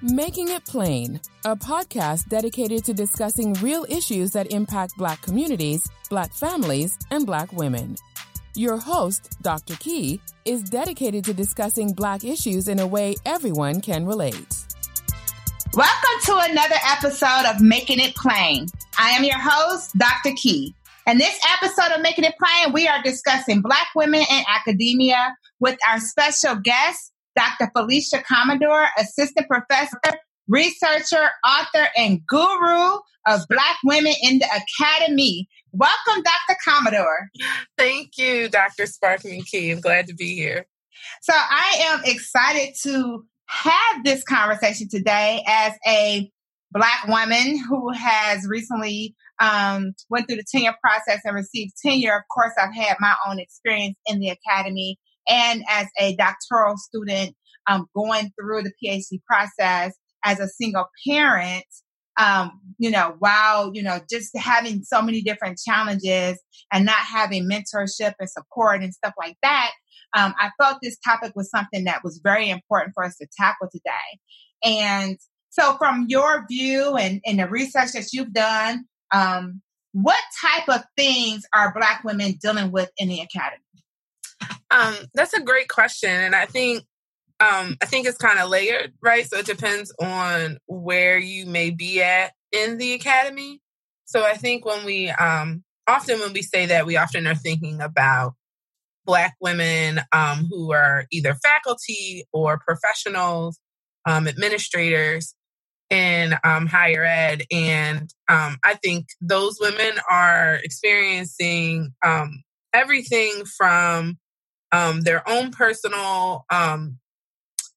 Making It Plain, a podcast dedicated to discussing real issues that impact Black communities, Black families, and Black women. Your host, Dr. Key, is dedicated to discussing Black issues in a way everyone can relate. Welcome to another episode of Making It Plain. I am your host, Dr. Key. In this episode of Making It Plain, we are discussing Black women in academia with our special guest, Dr. Felicia Commodore, assistant professor, researcher, author, and guru of Black women in the academy. Welcome, Dr. Commodore. Thank you, Dr. Sparkman Key. I'm glad to be here. So I am excited to have this conversation today as a Black woman who has recently um, went through the tenure process and received tenure. Of course, I've had my own experience in the academy and as a doctoral student um, going through the PhD process as a single parent, um, you know, while, you know, just having so many different challenges and not having mentorship and support and stuff like that, um, I felt this topic was something that was very important for us to tackle today. And so from your view and, and the research that you've done, um, what type of things are Black women dealing with in the academy? Um, that's a great question, and I think um, I think it's kind of layered, right? So it depends on where you may be at in the academy. So I think when we um, often when we say that, we often are thinking about Black women um, who are either faculty or professionals, um, administrators in um, higher ed, and um, I think those women are experiencing um, everything from um, their own personal um,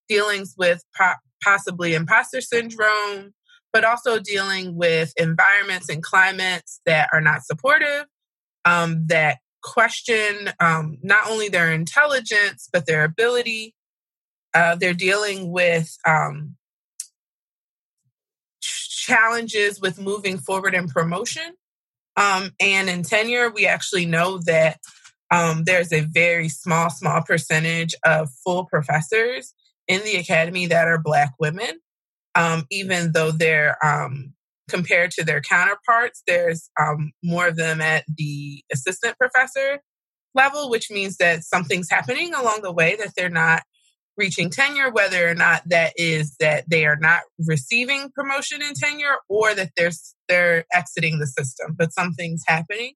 dealings with po- possibly imposter syndrome, but also dealing with environments and climates that are not supportive, um, that question um, not only their intelligence, but their ability. Uh, they're dealing with um, challenges with moving forward in promotion. Um, and in tenure, we actually know that um, there's a very small, small percentage of full professors in the academy that are Black women, um, even though they're um, compared to their counterparts, there's um, more of them at the assistant professor level, which means that something's happening along the way that they're not reaching tenure, whether or not that is that they are not receiving promotion in tenure or that they're they're exiting the system, but something's happening.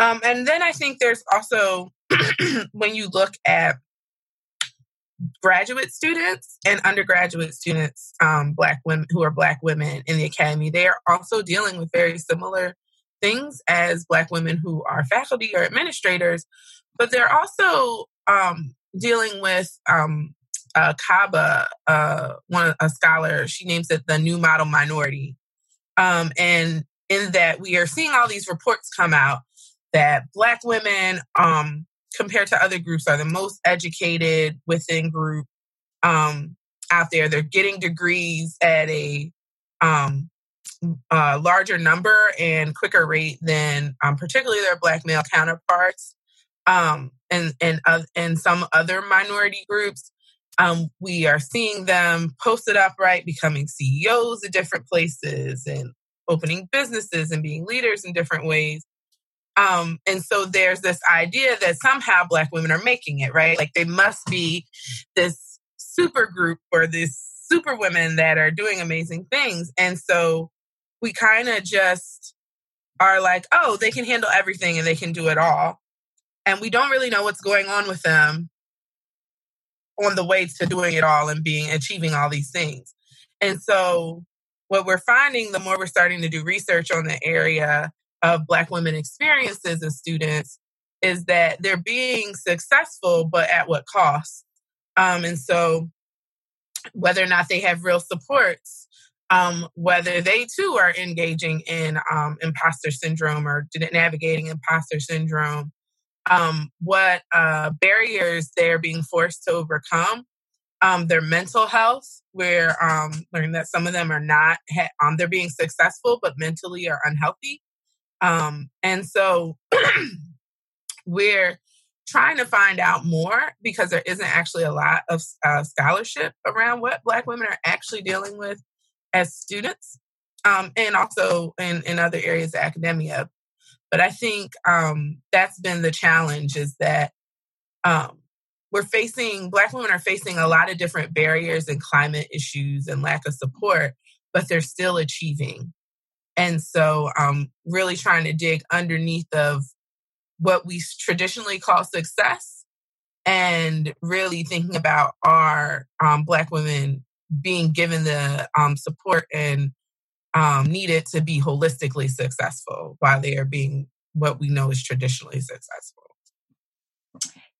Um, and then I think there's also when you look at graduate students and undergraduate students, um, black women who are black women in the academy, they are also dealing with very similar things as black women who are faculty or administrators, but they're also um, dealing with um, uh, Kaba, uh, one a scholar. She names it the new model minority, um, and in that we are seeing all these reports come out that black women um, compared to other groups are the most educated within group um, out there. They're getting degrees at a um, larger number and quicker rate than um, particularly their black male counterparts um, and and uh, and some other minority groups. Um, we are seeing them posted upright, becoming CEOs at different places and opening businesses and being leaders in different ways. Um, and so there's this idea that somehow Black women are making it, right? Like they must be this super group or this super women that are doing amazing things. And so we kind of just are like, oh, they can handle everything and they can do it all. And we don't really know what's going on with them on the way to doing it all and being achieving all these things. And so what we're finding the more we're starting to do research on the area of Black women experiences as students is that they're being successful, but at what cost? Um, and so, whether or not they have real supports, um, whether they too are engaging in um, imposter syndrome or navigating imposter syndrome, um, what uh, barriers they're being forced to overcome, um, their mental health, where um, learning that some of them are not, ha- um, they're being successful, but mentally are unhealthy. Um, and so we're trying to find out more because there isn't actually a lot of uh, scholarship around what Black women are actually dealing with as students, um, and also in, in other areas of academia. But I think um, that's been the challenge is that um, we're facing, Black women are facing a lot of different barriers and climate issues and lack of support, but they're still achieving. And so, um, really trying to dig underneath of what we traditionally call success and really thinking about our um, Black women being given the um, support and um, needed to be holistically successful while they are being what we know is traditionally successful.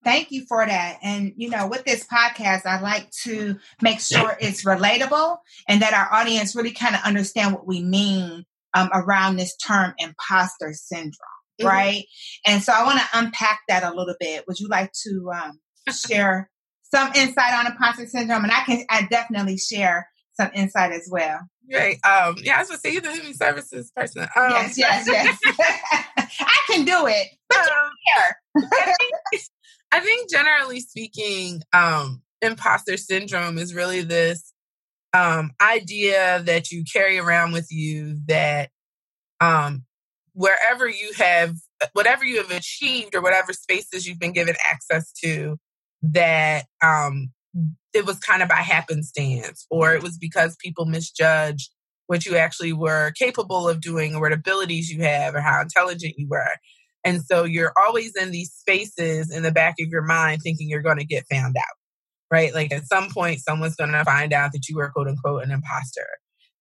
Thank you for that. And, you know, with this podcast, I like to make sure it's relatable and that our audience really kind of understand what we mean um, around this term imposter syndrome mm-hmm. right? And so I want to unpack that a little bit. Would you like to um, share some insight on imposter syndrome? And I can, I definitely share some insight as well. Great. Um, yeah, I was going to say you're the human services person. Um, yes, yes, yes. I can do it, but um, I, think, I think generally speaking, um, imposter syndrome is really this um, idea that you carry around with you that um, wherever you have, whatever you have achieved or whatever spaces you've been given access to, that um, it was kind of by happenstance or it was because people misjudged what you actually were capable of doing or what abilities you have or how intelligent you were. And so you're always in these spaces in the back of your mind thinking you're going to get found out, right? Like at some point, someone's going to find out that you are quote unquote an imposter.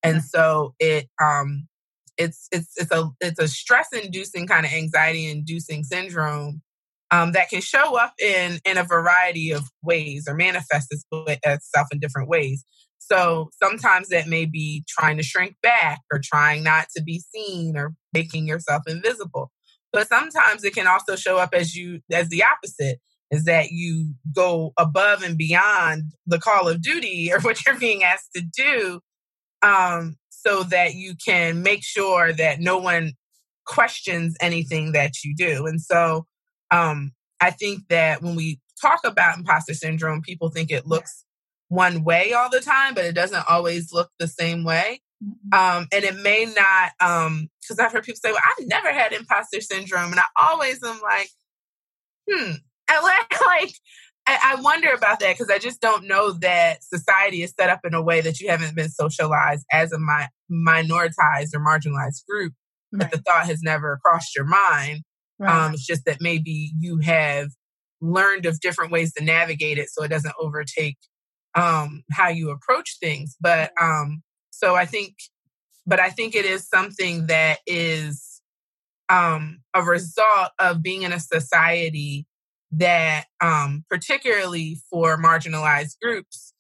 And so it, um, it's it's it's a it's a stress inducing kind of anxiety inducing syndrome um, that can show up in in a variety of ways or manifest itself in different ways. So sometimes that may be trying to shrink back or trying not to be seen or making yourself invisible. But sometimes it can also show up as you as the opposite is that you go above and beyond the call of duty or what you're being asked to do um, so that you can make sure that no one questions anything that you do. And so um, I think that when we talk about imposter syndrome, people think it looks one way all the time, but it doesn't always look the same way. Mm-hmm. Um, and it may not, because um, I've heard people say, well, I've never had imposter syndrome. And I always am like, hmm. Like, like I, I wonder about that because I just don't know that society is set up in a way that you haven't been socialized as a mi- minoritized or marginalized group. Right. That the thought has never crossed your mind. Right. Um, it's just that maybe you have learned of different ways to navigate it so it doesn't overtake um, how you approach things. But um, so I think, but I think it is something that is um, a result of being in a society that, um, particularly for marginalized groups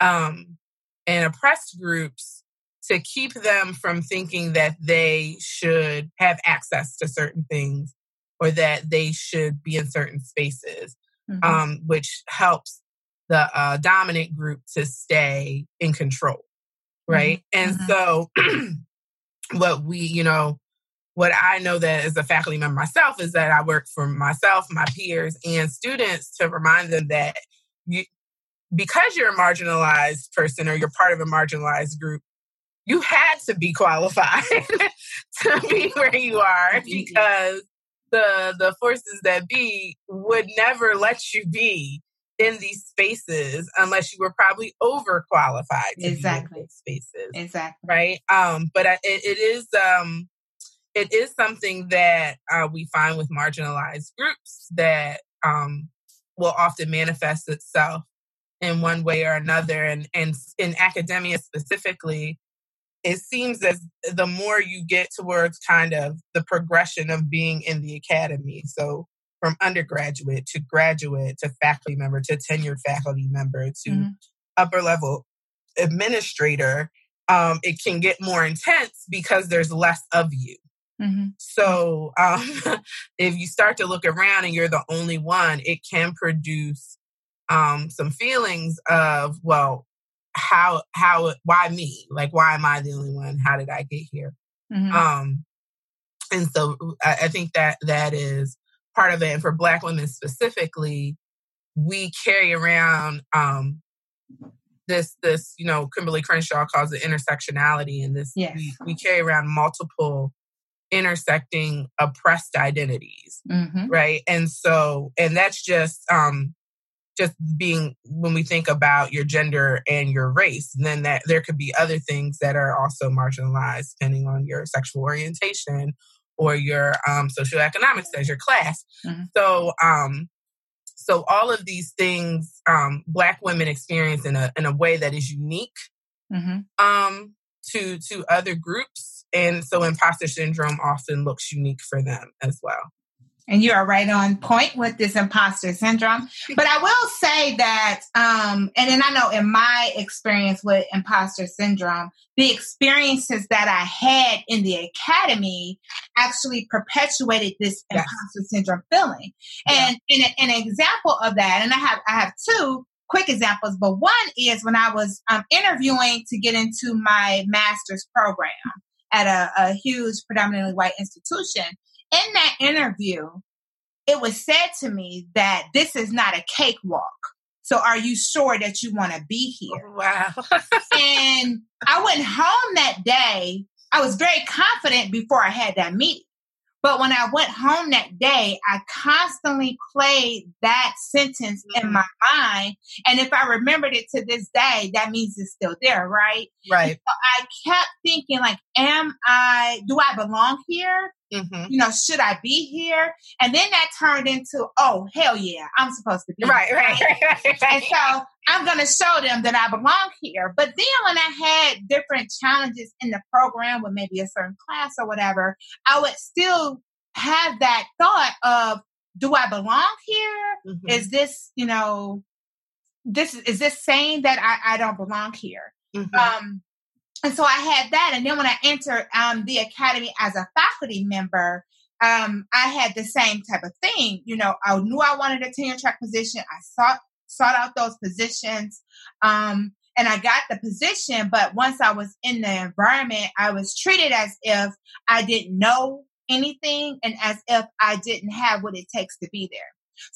um, and oppressed groups, to keep them from thinking that they should have access to certain things or that they should be in certain spaces, mm-hmm. um, which helps the uh, dominant group to stay in control. Right. Mm-hmm. And mm-hmm. so, what we, you know, what I know that as a faculty member myself is that I work for myself, my peers, and students to remind them that you, because you're a marginalized person or you're part of a marginalized group, you had to be qualified to be where you are because the the forces that be would never let you be in these spaces unless you were probably overqualified exactly. spaces exactly. right? Um but it, it is um it is something that uh, we find with marginalized groups that um, will often manifest itself in one way or another. And, and in academia specifically, it seems as the more you get towards kind of the progression of being in the academy. So from undergraduate to graduate to faculty member to tenured faculty member to mm-hmm. upper level administrator, um, it can get more intense because there's less of you. Mm-hmm. So um, if you start to look around and you're the only one, it can produce um, some feelings of, well, how, how, why me? Like, why am I the only one? How did I get here? Mm-hmm. Um, and so I, I think that that is part of it, and for Black women specifically, we carry around um, this this you know Kimberlé Crenshaw calls it intersectionality, and this yes. we, we carry around multiple intersecting oppressed identities mm-hmm. right and so and that's just um just being when we think about your gender and your race then that there could be other things that are also marginalized depending on your sexual orientation or your um socioeconomic status your class mm-hmm. so um so all of these things um black women experience in a in a way that is unique mm-hmm. um to to other groups and so imposter syndrome often looks unique for them as well and you are right on point with this imposter syndrome. But I will say that, um, and then I know in my experience with imposter syndrome, the experiences that I had in the academy actually perpetuated this yes. imposter syndrome feeling. And yeah. an example of that, and I have I have two quick examples, but one is when I was um, interviewing to get into my master's program at a, a huge, predominantly white institution in that interview, it was said to me that this is not a cakewalk. So are you sure that you want to be here? Wow. and I went home that day. I was very confident before I had that meeting. But when I went home that day, I constantly played that sentence mm-hmm. in my mind. And if I remembered it to this day, that means it's still there, right? Right. So I kept thinking, like, am I, do I belong here? Mm-hmm. You know, should I be here? And then that turned into, oh, hell yeah, I'm supposed to be right, here. Right, right, right. And so I'm going to show them that I belong here. But then when I had different challenges in the program with maybe a certain class or whatever, I would still have that thought of, do I belong here? Mm-hmm. Is this, you know, this is this saying that I, I don't belong here? Mm-hmm. Um, and so I had that. And then when I entered um, the academy as a faculty member, um, I had the same type of thing. You know, I knew I wanted a tenure track position. I sought sought out those positions, um, and I got the position. But once I was in the environment, I was treated as if I didn't know anything and as if I didn't have what it takes to be there.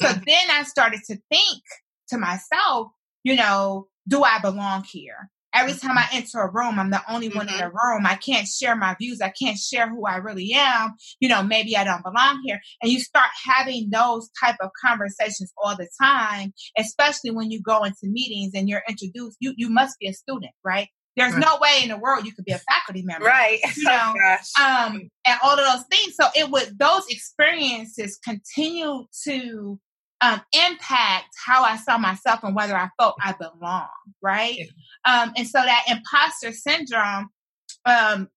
So mm-hmm. then I started to think to myself, you know, do I belong here? Every time I enter a room, I'm the only one mm-hmm. in the room. I can't share my views. I can't share who I really am. You know, maybe I don't belong here. And you start having those type of conversations all the time, especially when you go into meetings and you're introduced. You you must be a student, right? There's right. no way in the world you could be a faculty member, right? You know, oh, um, and all of those things. So it would those experiences continue to um, impact how I saw myself and whether I felt I belong, right? Yeah. Um, and so that imposter syndrome, um,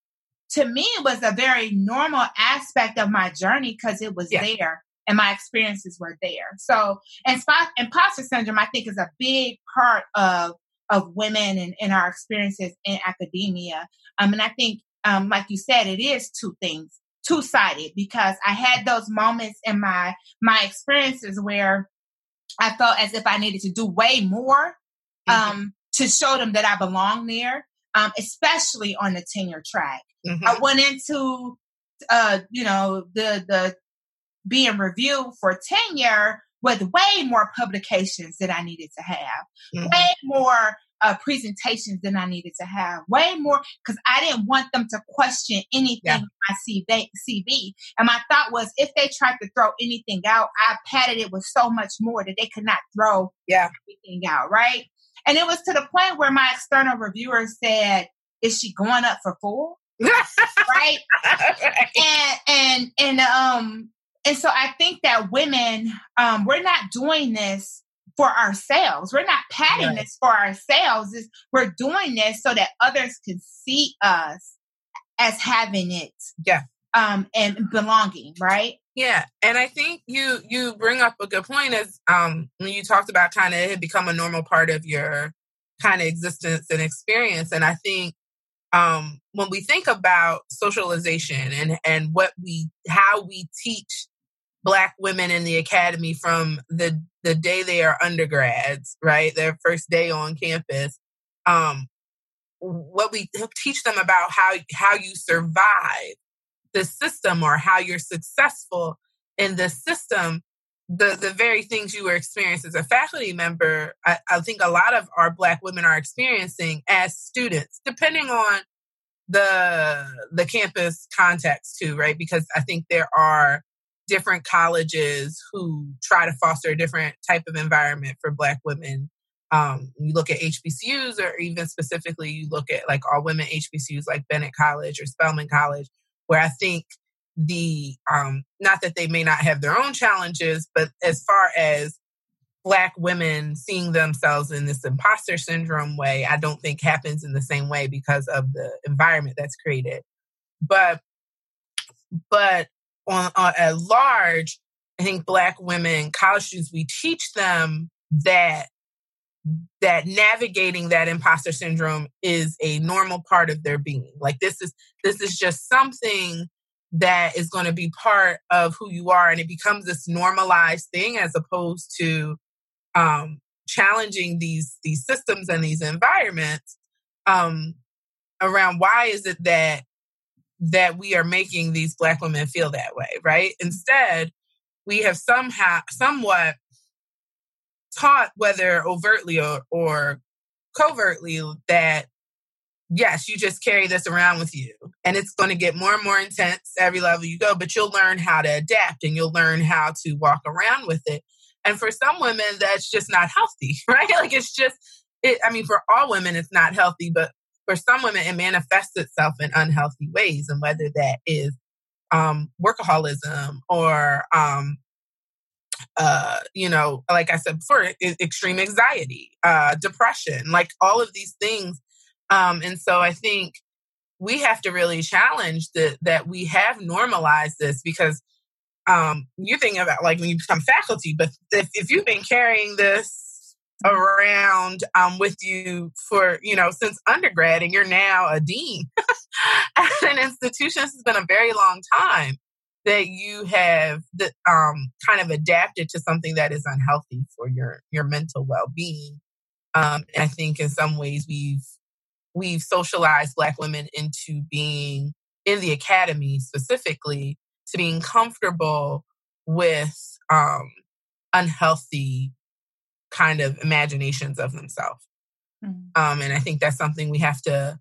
to me, was a very normal aspect of my journey because it was yeah. there and my experiences were there. So, and imposter syndrome, I think, is a big part of of women and, and our experiences in academia. Um, and I think, um, like you said, it is two things two sided because I had those moments in my my experiences where I felt as if I needed to do way more mm-hmm. um, to show them that I belong there, um, especially on the tenure track. Mm-hmm. I went into uh, you know the the being reviewed for tenure with way more publications that I needed to have, mm-hmm. way more uh, presentations than I needed to have, way more because I didn't want them to question anything yeah. my CV, CV. And my thought was, if they tried to throw anything out, I padded it with so much more that they could not throw yeah. anything out, right? And it was to the point where my external reviewer said, "Is she going up for full?" right? And and and um and so I think that women, um, we're not doing this for ourselves. We're not padding right. this for ourselves. It's, we're doing this so that others can see us as having it. Yeah. Um, and belonging, right? Yeah. And I think you you bring up a good point as um when you talked about kind of it become a normal part of your kind of existence and experience. And I think um when we think about socialization and and what we how we teach black women in the academy from the the day they are undergrads, right? Their first day on campus. Um, what we teach them about how how you survive the system or how you're successful in the system, the the very things you were experiencing as a faculty member, I, I think a lot of our Black women are experiencing as students, depending on the the campus context too, right? Because I think there are different colleges who try to foster a different type of environment for Black women. Um, you look at HBCUs, or even specifically, you look at like all women HBCUs like Bennett College or Spelman College, where I think the um, not that they may not have their own challenges, but as far as black women seeing themselves in this imposter syndrome way, I don't think happens in the same way because of the environment that's created. But but on, on at large, I think black women, college students, we teach them that that navigating that imposter syndrome is a normal part of their being. Like this is this is just something that is going to be part of who you are and it becomes this normalized thing as opposed to um, challenging these these systems and these environments um, around why is it that that we are making these black women feel that way right instead we have somehow somewhat taught whether overtly or, or covertly that yes, you just carry this around with you. And it's going to get more and more intense every level you go, but you'll learn how to adapt and you'll learn how to walk around with it. And for some women, that's just not healthy, right? Like it's just, it, I mean, for all women, it's not healthy, but for some women, it manifests itself in unhealthy ways. And whether that is um, workaholism or, um, uh, you know, like I said before, extreme anxiety, uh, depression, like all of these things um, and so I think we have to really challenge that that we have normalized this because um, you're thinking about like when you become faculty, but if, if you've been carrying this around um, with you for you know since undergrad and you're now a dean at an institution, this has been a very long time that you have the, um, kind of adapted to something that is unhealthy for your your mental well being. Um, and I think in some ways we've we've socialized Black women into being in the academy specifically to being comfortable with um, unhealthy kind of imaginations of themselves. Mm-hmm. Um, and I think that's something we have to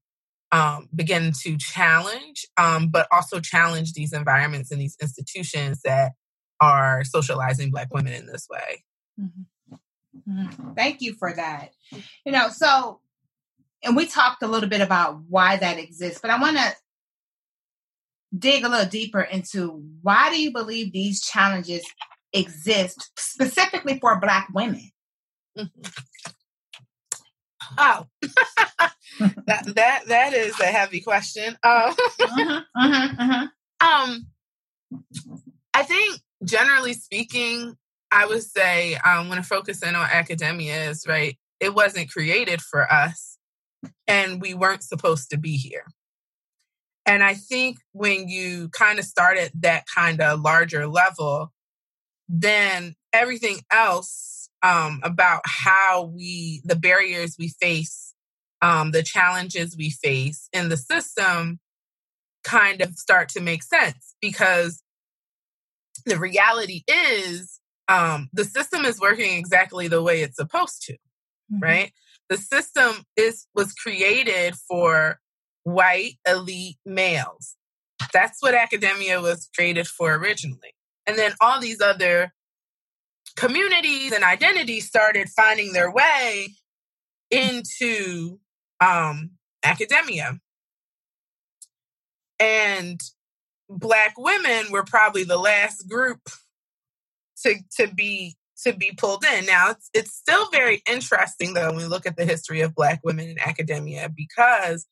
um, begin to challenge, um, but also challenge these environments and these institutions that are socializing Black women in this way. Mm-hmm. Mm-hmm. Thank you for that. You know, so and we talked a little bit about why that exists, but I want to dig a little deeper into why do you believe these challenges exist specifically for Black women? Oh, that that that is a heavy question. Um, uh-huh, uh-huh, uh-huh. um, I think generally speaking, I would say um, when I focus in on academia is right. It wasn't created for us and we weren't supposed to be here. And I think when you kind of start at that kind of larger level, then everything else um, about how we, the barriers we face, um, the challenges we face in the system kind of start to make sense because the reality is um, the system is working exactly the way it's supposed to, mm-hmm. right? the system is was created for white elite males. That's what academia was created for originally. And then all these other communities and identities started finding their way into um, academia. And black women were probably the last group to to be to be pulled in. Now, it's, it's still very interesting, though, when we look at the history of Black women in academia, because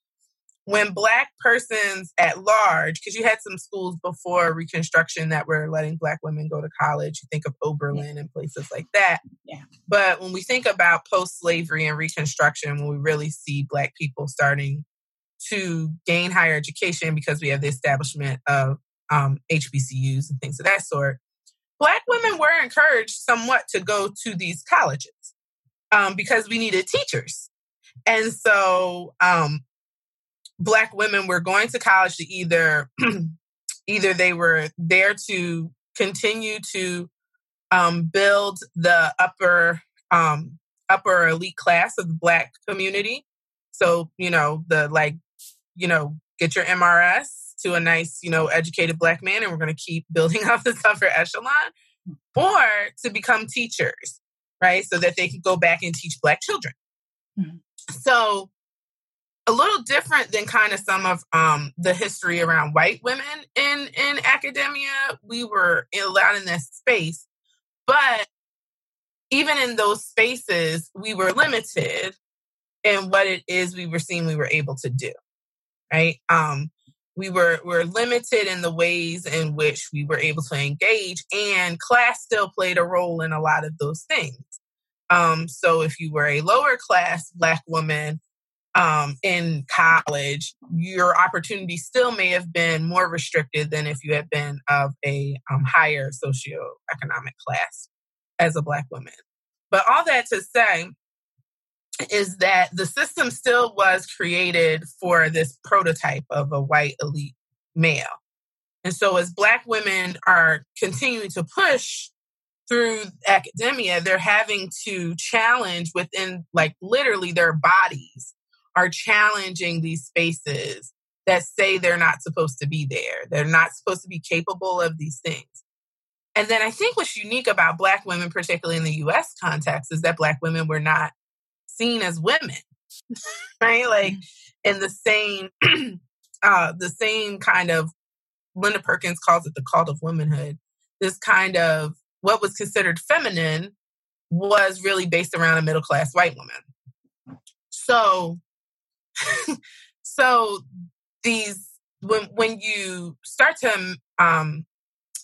when Black persons at large, because you had some schools before Reconstruction that were letting Black women go to college, you think of Oberlin and places like that. Yeah. But when we think about post slavery and Reconstruction, when we really see Black people starting to gain higher education because we have the establishment of um, HBCUs and things of that sort, Black women were encouraged somewhat to go to these colleges um, because we needed teachers. And so um, Black women were going to college to either either they were there to continue to um, build the upper um, upper elite class of the black community. So, you know, the like, you know, get your MRS to a nice, you know, educated black man, and we're going to keep building up this upper echelon, or to become teachers, right? So that they can go back and teach black children. Mm-hmm. So, a little different than kind of some of um, the history around white women in in academia. We were allowed in this space, but even in those spaces, we were limited in what it is we were seeing we were able to do. Right. Um, we were were limited in the ways in which we were able to engage, and class still played a role in a lot of those things. Um, so if you were a lower class black woman um, in college, your opportunity still may have been more restricted than if you had been of a um, higher socioeconomic class as a black woman. But all that to say is that the system still was created for this prototype of a white elite male. And so as black women are continuing to push through academia, they're having to challenge within like literally their bodies are challenging these spaces that say they're not supposed to be there. They're not supposed to be capable of these things. And then I think what's unique about Black women, particularly in the US context, is that Black women were not seen as women, right? Like mm-hmm. in the same, uh, the same kind of, Linda Perkins calls it the cult of womanhood. This kind of what was considered feminine was really based around a middle class white woman. So, so these when when you start to um,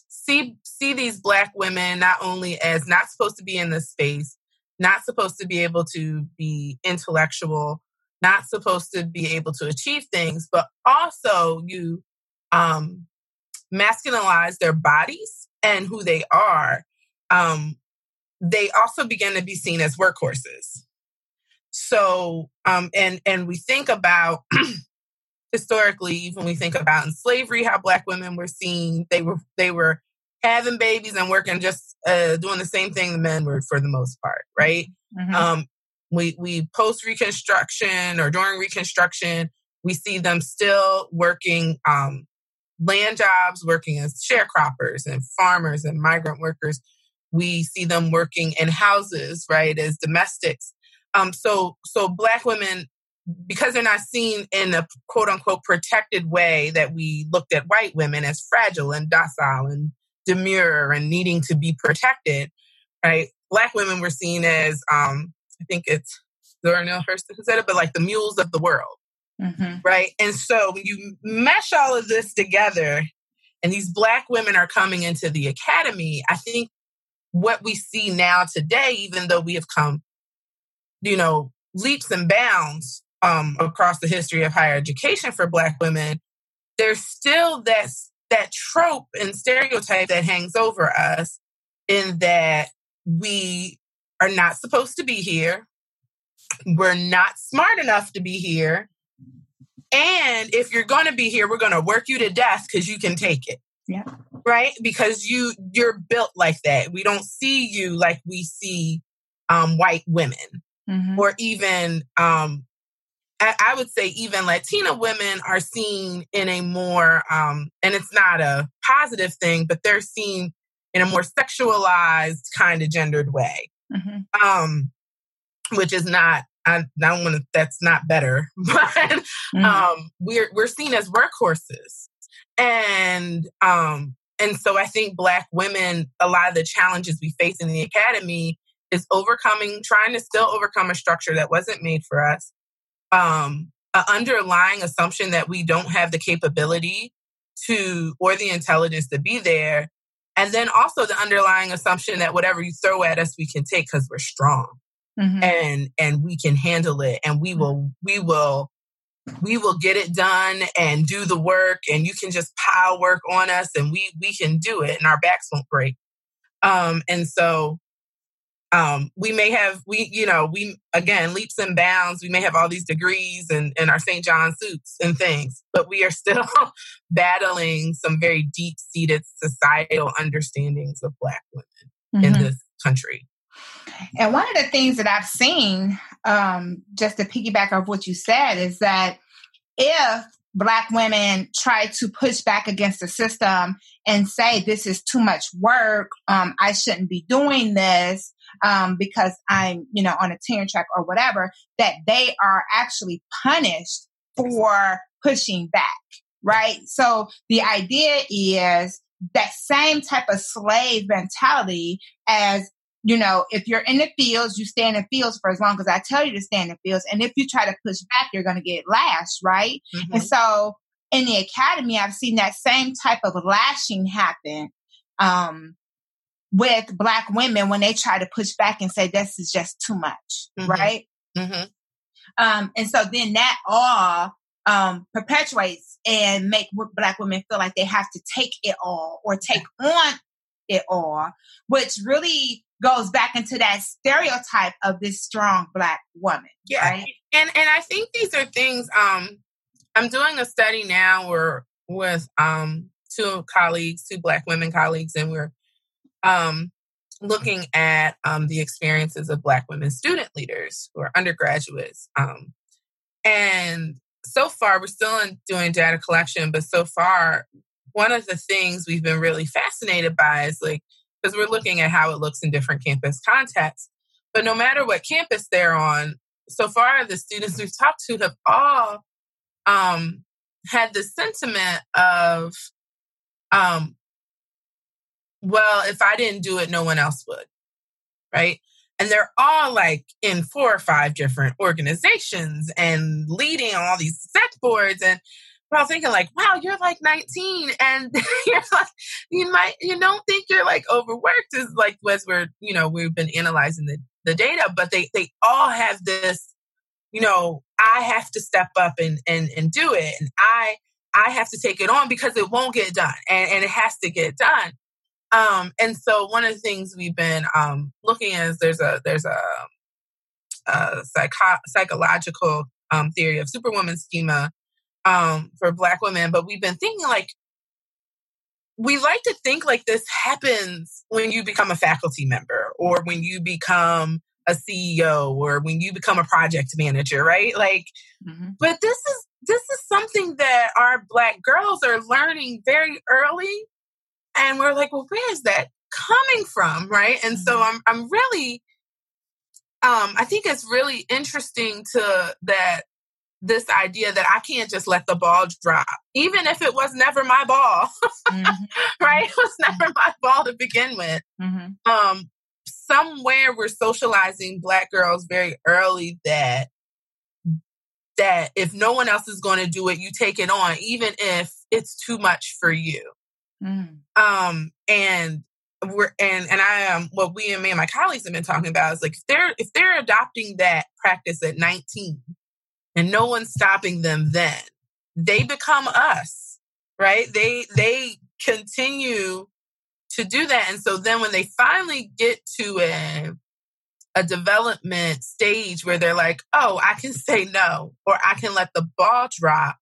see see these black women not only as not supposed to be in this space, not supposed to be able to be intellectual, not supposed to be able to achieve things, but also you um, masculinize their bodies and who they are. Um, they also begin to be seen as workhorses. So, um, and and we think about historically, even we think about in slavery, how black women were seen. They were they were having babies and working just uh, doing the same thing the men were for the most part, right? Mm-hmm. Um, we we post Reconstruction or during Reconstruction, we see them still working um, land jobs, working as sharecroppers and farmers and migrant workers. We see them working in houses, right, as domestics. Um, so so black women because they're not seen in a quote unquote protected way that we looked at white women as fragile and docile and demure and needing to be protected, right? Black women were seen as, um, I think it's Zora Neale Hurston who said it, but like the mules of the world, mm-hmm. right? And so when you mesh all of this together, and these black women are coming into the academy, I think what we see now today, even though we have come, you know, leaps and bounds um, across the history of higher education for black women, there's still that that trope and stereotype that hangs over us in that we are not supposed to be here. We're not smart enough to be here. And if you're going to be here, we're going to work you to death because you can take it. Yeah. Right? Because you you're built like that. We don't see you like we see um, white women mm-hmm. or even um, I, would say even Latina women are seen in a more, um, and it's not a positive thing, but they're seen in a more sexualized kind of gendered way, mm-hmm. um, which is not. I, I don't want to. That's not better, but mm-hmm. um, we're we're seen as workhorses, and um, and so I think Black women, a lot of the challenges we face in the academy is overcoming, trying to still overcome a structure that wasn't made for us, um, an underlying assumption that we don't have the capability to or the intelligence to be there. And then also the underlying assumption that whatever you throw at us, we can take because we're strong mm-hmm. and and we can handle it and we will we will we will get it done and do the work and you can just pile work on us and we we can do it and our backs won't break. Um, and so um, we may have we you know we again leaps and bounds we may have all these degrees and, and our st john suits and things but we are still battling some very deep-seated societal understandings of black women mm-hmm. in this country and one of the things that i've seen um, just to piggyback off what you said is that if black women try to push back against the system and say this is too much work um, i shouldn't be doing this um, because I'm, you know, on a tenure track or whatever, that they are actually punished for pushing back, right? So the idea is that same type of slave mentality as you know, if you're in the fields, you stay in the fields for as long as I tell you to stay in the fields. And if you try to push back, you're going to get lashed, right? Mm-hmm. And so in the academy, I've seen that same type of lashing happen um, with black women when they try to push back and say this is just too much, mm-hmm. right? Mm-hmm. Um, and so then that all um, perpetuates and make black women feel like they have to take it all or take on it all, which really goes back into that stereotype of this strong black woman. Yeah, right? and and I think these are things. Um, I'm doing a study now where with um two colleagues, two black women colleagues, and we're um, looking at um, the experiences of Black women student leaders who are undergraduates. Um, and so far, we're still in doing data collection, but so far, one of the things we've been really fascinated by is like, because we're looking at how it looks in different campus contexts. But no matter what campus they're on, so far the students we've talked to have all um, had the sentiment of um, well, if I didn't do it, no one else would. Right. And they're all like in four or five different organizations and leading all these set boards. And we're all thinking like, wow, you're like 19 and you're like, you might, you don't think you're like overworked is like, as we're, you know, we've been analyzing the, the data, but they, they all have this, you know, I have to step up and, and, and do it. And I, I have to take it on because it won't get done and, and it has to get done. Um, and so one of the things we've been um, looking at is there's a there's a, a psycho- psychological um, theory of superwoman schema um, for Black women, but we've been thinking like we like to think like this happens when you become a faculty member or when you become a CEO or when you become a project manager, right? Like, mm-hmm. but this is this is something that our black girls are learning very early and we're like, well, where is that coming from? Right. And so mm-hmm. I'm, I'm really, um, I think it's really interesting to that this idea that I can't just let the ball drop, even if it was never my ball, mm-hmm. right? It was never mm-hmm. my ball to begin with. Mm-hmm. Um, somewhere we're socializing black girls very early that that if no one else is going to do it, you take it on, even if it's too much for you. Mm. Um, and we're and and I um what we and me and my colleagues have been talking about is like if they're if they're adopting that practice at 19 and no one's stopping them then, they become us, right? They they continue to do that. And so then when they finally get to a a development stage where they're like, oh, I can say no, or I can let the ball drop.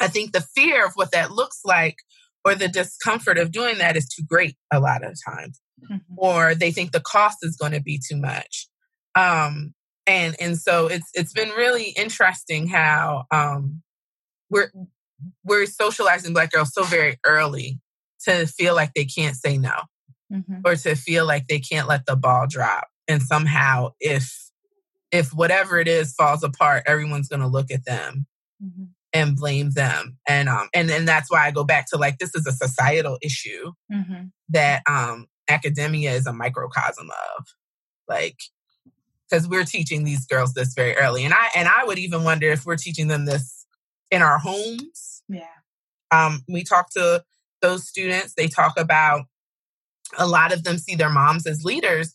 I think the fear of what that looks like or the discomfort of doing that is too great a lot of times mm-hmm. or they think the cost is going to be too much um, and and so it's it's been really interesting how um, we're we're socializing black girls so very early to feel like they can't say no mm-hmm. or to feel like they can't let the ball drop and somehow if if whatever it is falls apart everyone's going to look at them mm-hmm and blame them. And um and and that's why I go back to like this is a societal issue mm-hmm. that um academia is a microcosm of. Like because we're teaching these girls this very early. And I and I would even wonder if we're teaching them this in our homes. Yeah. Um we talk to those students, they talk about a lot of them see their moms as leaders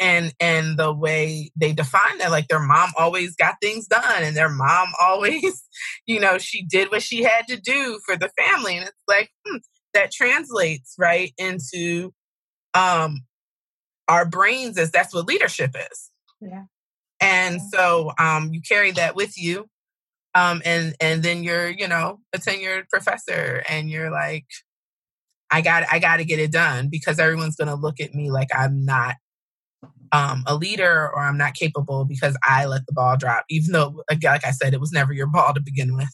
and and the way they define that like their mom always got things done and their mom always you know she did what she had to do for the family and it's like hmm, that translates right into um our brains is that's what leadership is. Yeah. And so um, you carry that with you. Um, and and then you're, you know, a tenured professor and you're like, I got I got to get it done because everyone's going to look at me like I'm not um, a leader or I'm not capable because I let the ball drop, even though, like I said, it was never your ball to begin with.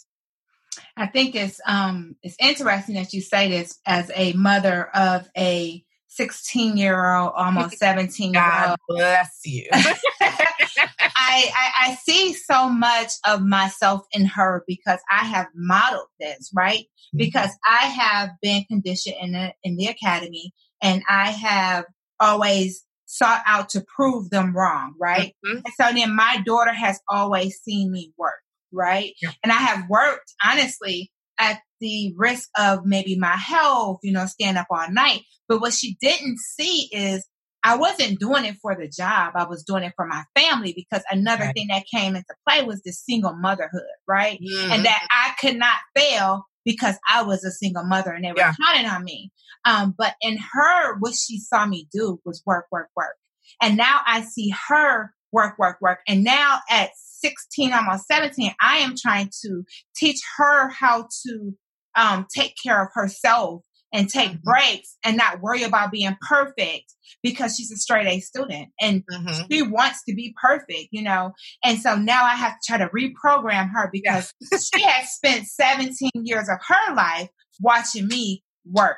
I think it's um, it's interesting that you say this as a mother of a 16 year old, almost 17 year old. bless you. I, I, I see so much of myself in her because I have modeled this, right? Mm-hmm. Because I have been conditioned in the, in the academy and I have always sought out to prove them wrong, right? Mm-hmm. And so then my daughter has always seen me work, right? Yeah. And I have worked honestly at the risk of maybe my health, you know, stand up all night. But what she didn't see is I wasn't doing it for the job. I was doing it for my family because another right. thing that came into play was the single motherhood, right? Mm-hmm. And that I could not fail because I was a single mother and they were yeah. counting on me. Um, but in her, what she saw me do was work, work, work. And now I see her work, work, work. And now at 16, almost 17, I am trying to teach her how to um, take care of herself and take mm-hmm. breaks and not worry about being perfect because she's a straight A student and mm-hmm. she wants to be perfect, you know. And so now I have to try to reprogram her because yeah. she has spent 17 years of her life watching me work.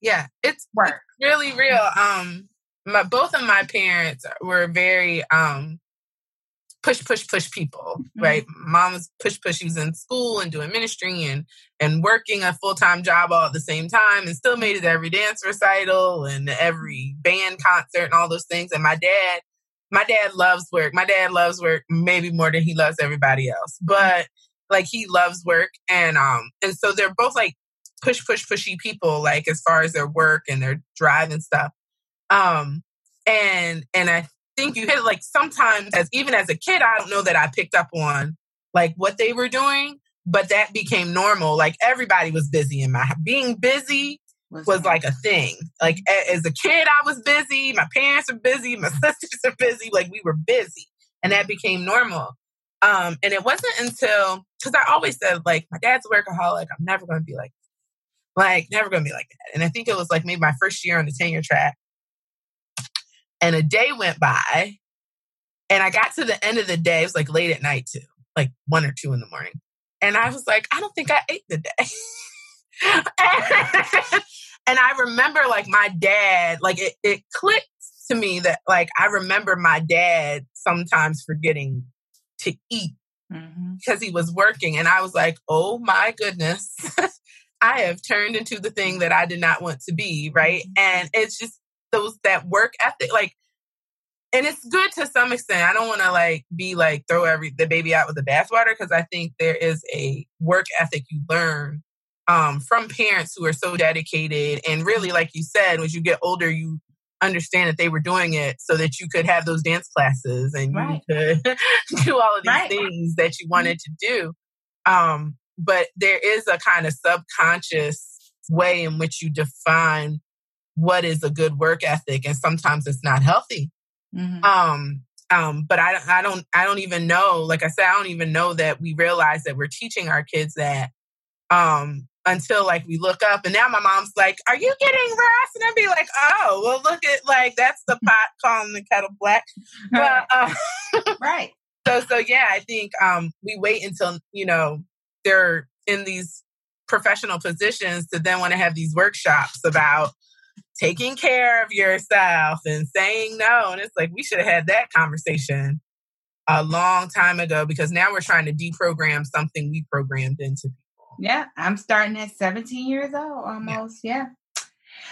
Yeah, it's work. It's really real. Um my both of my parents were very um push, push, push people, mm-hmm. right? Mom was push, push. She was in school and doing ministry and and working a full time job all at the same time, and still made it every dance recital and every band concert and all those things. And my dad, my dad loves work. My dad loves work maybe more than he loves everybody else, but like he loves work, and um, and so they're both like push, push, pushy people, like as far as their work and their drive and stuff. Um, and and I think you hit like sometimes as even as a kid, I don't know that I picked up on like what they were doing, but that became normal. Like everybody was busy in my being busy was, was like a thing. Like as a kid, I was busy. My parents were busy. My sisters are busy. Like we were busy, and that became normal. Um, and it wasn't until because I always said like my dad's a workaholic. I'm never going to be like, like never going to be like that. And I think it was like maybe my first year on the tenure track and a day went by, and I got to the end of the day. It was like late at night too, like one or two in the morning. And I was like, I don't think I ate the day. and I remember like my dad, like it, it clicked to me that like I remember my dad sometimes forgetting to eat mm-hmm. because he was working. And I was like, oh my goodness, I have turned into the thing that I did not want to be. Right. Mm-hmm. And it's just those that work ethic, like, and it's good to some extent. I don't want to like be like throw every the baby out with the bathwater because I think there is a work ethic you learn um, from parents who are so dedicated and really, like you said, as you get older, you understand that they were doing it so that you could have those dance classes and right. you could do all of these right. things that you wanted to do. Um, but there is a kind of subconscious way in which you define what is a good work ethic and sometimes it's not healthy. Mm-hmm. um um but i i don't i don't even know like i said i don't even know that we realize that we're teaching our kids that um until like we look up and now my mom's like are you getting rest and i'd be like oh well look at like that's the pot calling the kettle black. But, uh, right. so so yeah i think um we wait until you know they're in these professional positions to then want to have these workshops about taking care of yourself and saying no. And it's like, we should have had that conversation a long time ago because now we're trying to deprogram something we programmed into people. Yeah, I'm starting at 17 years old almost. Yeah. yeah.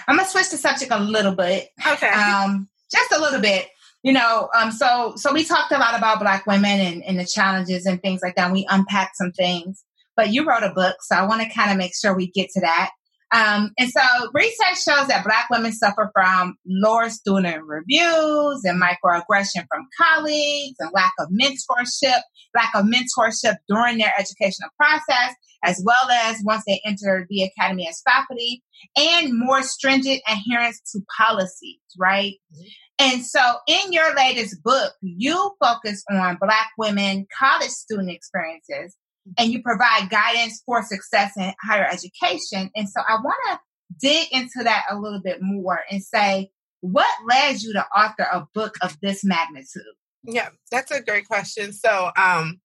I'm gonna switch the subject a little bit. Okay. Um, just a little bit. You know, um, so so we talked a lot about black women and, and the challenges and things like that. We unpacked some things. But you wrote a book, so I want to kind of make sure we get to that. Um, and so research shows that Black women suffer from lower student reviews and microaggression from colleagues and lack of mentorship, lack of mentorship during their educational process, as well as once they enter the academy as faculty, and more stringent adherence to policies, right? Mm-hmm. And so in your latest book, you focus on Black women college student experiences and you provide guidance for success in higher education. And so I want to dig into that a little bit more and say, what led you to author a book of this magnitude? Yeah, that's a great question. So, um,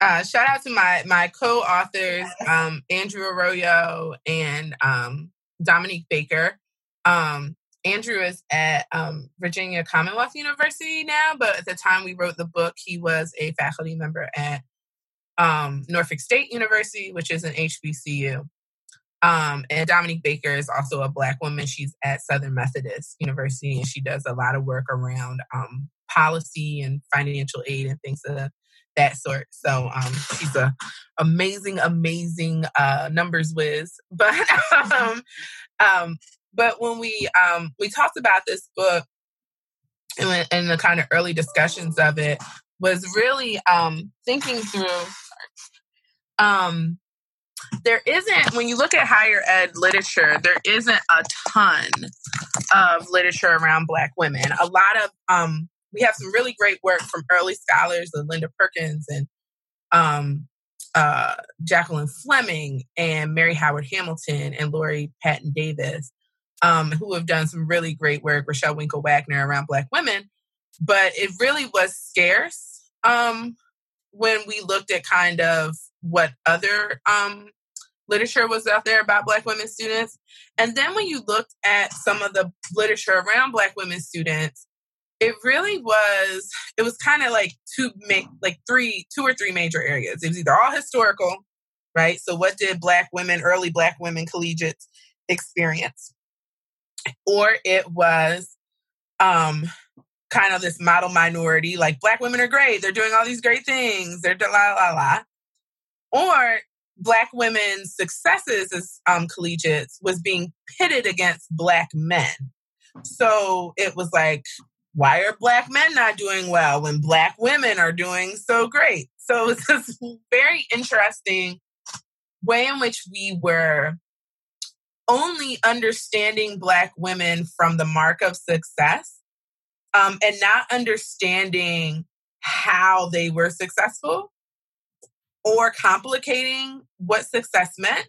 uh, shout out to my my co-authors, um, Andrew Arroyo and um, Dominique Baker. Um, Andrew is at um, Virginia Commonwealth University now, but at the time we wrote the book, he was a faculty member at um, Norfolk State University, which is an HBCU. Um, and Dominique Baker is also a Black woman. She's at Southern Methodist University, and she does a lot of work around um, policy and financial aid and things of that sort. So um, she's a amazing, amazing uh, numbers whiz. But um, um, but when we um, we talked about this book and, and the kind of early discussions of it was really thinking through. Um, there isn't when you look at higher ed literature, there isn't a ton of literature around Black women. A lot of um, we have some really great work from early scholars, like Linda Perkins and um, uh, Jacqueline Fleming and Mary Howard Hamilton and Lori Patton Davis, um, who have done some really great work, Rachelle Winkle Wagner around Black women. But it really was scarce um, when we looked at kind of what other um, literature was out there about Black women students. And then when you looked at some of the literature around Black women students, it really was it was kind of like two ma- like three two or three major areas. It was either all historical right? So what did black women early black women collegiates experience? Or it was um kind of this model minority like black women are great they're doing all these great things they're la la la or black women's successes as um, collegiates was being pitted against black men so it was like why are black men not doing well when black women are doing so great? So it's this very interesting way in which we were only understanding black women from the mark of success um, and not understanding how they were successful or complicating what success meant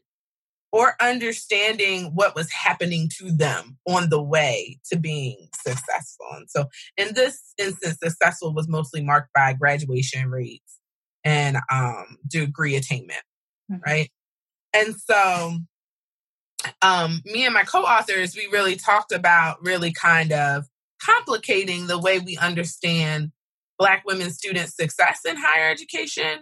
or understanding what was happening to them on the way to being successful. And so in this instance, successful was mostly marked by graduation rates and um, degree attainment, mm-hmm. right? And so um, me and my co-authors, we really talked about really kind of complicating the way we understand Black women students' success in higher education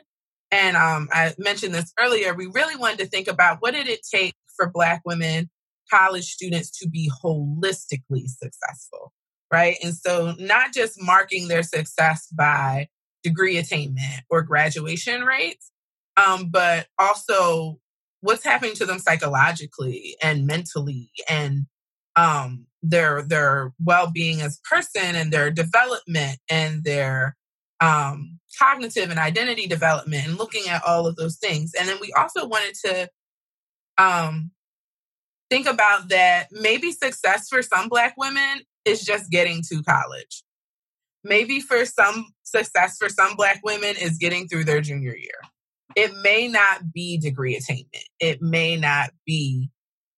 and um, I mentioned this earlier, we really wanted to think about what did it take for Black women college students to be holistically successful, right? And so not just marking their success by degree attainment or graduation rates, um, but also what's happening to them psychologically and mentally and um, their their well-being as person and their development and their um, cognitive and identity development and looking at all of those things. And then we also wanted to um, think about that maybe success for some Black women is just getting to college. Maybe for some success for some Black women is getting through their junior year. It may not be degree attainment. It may not be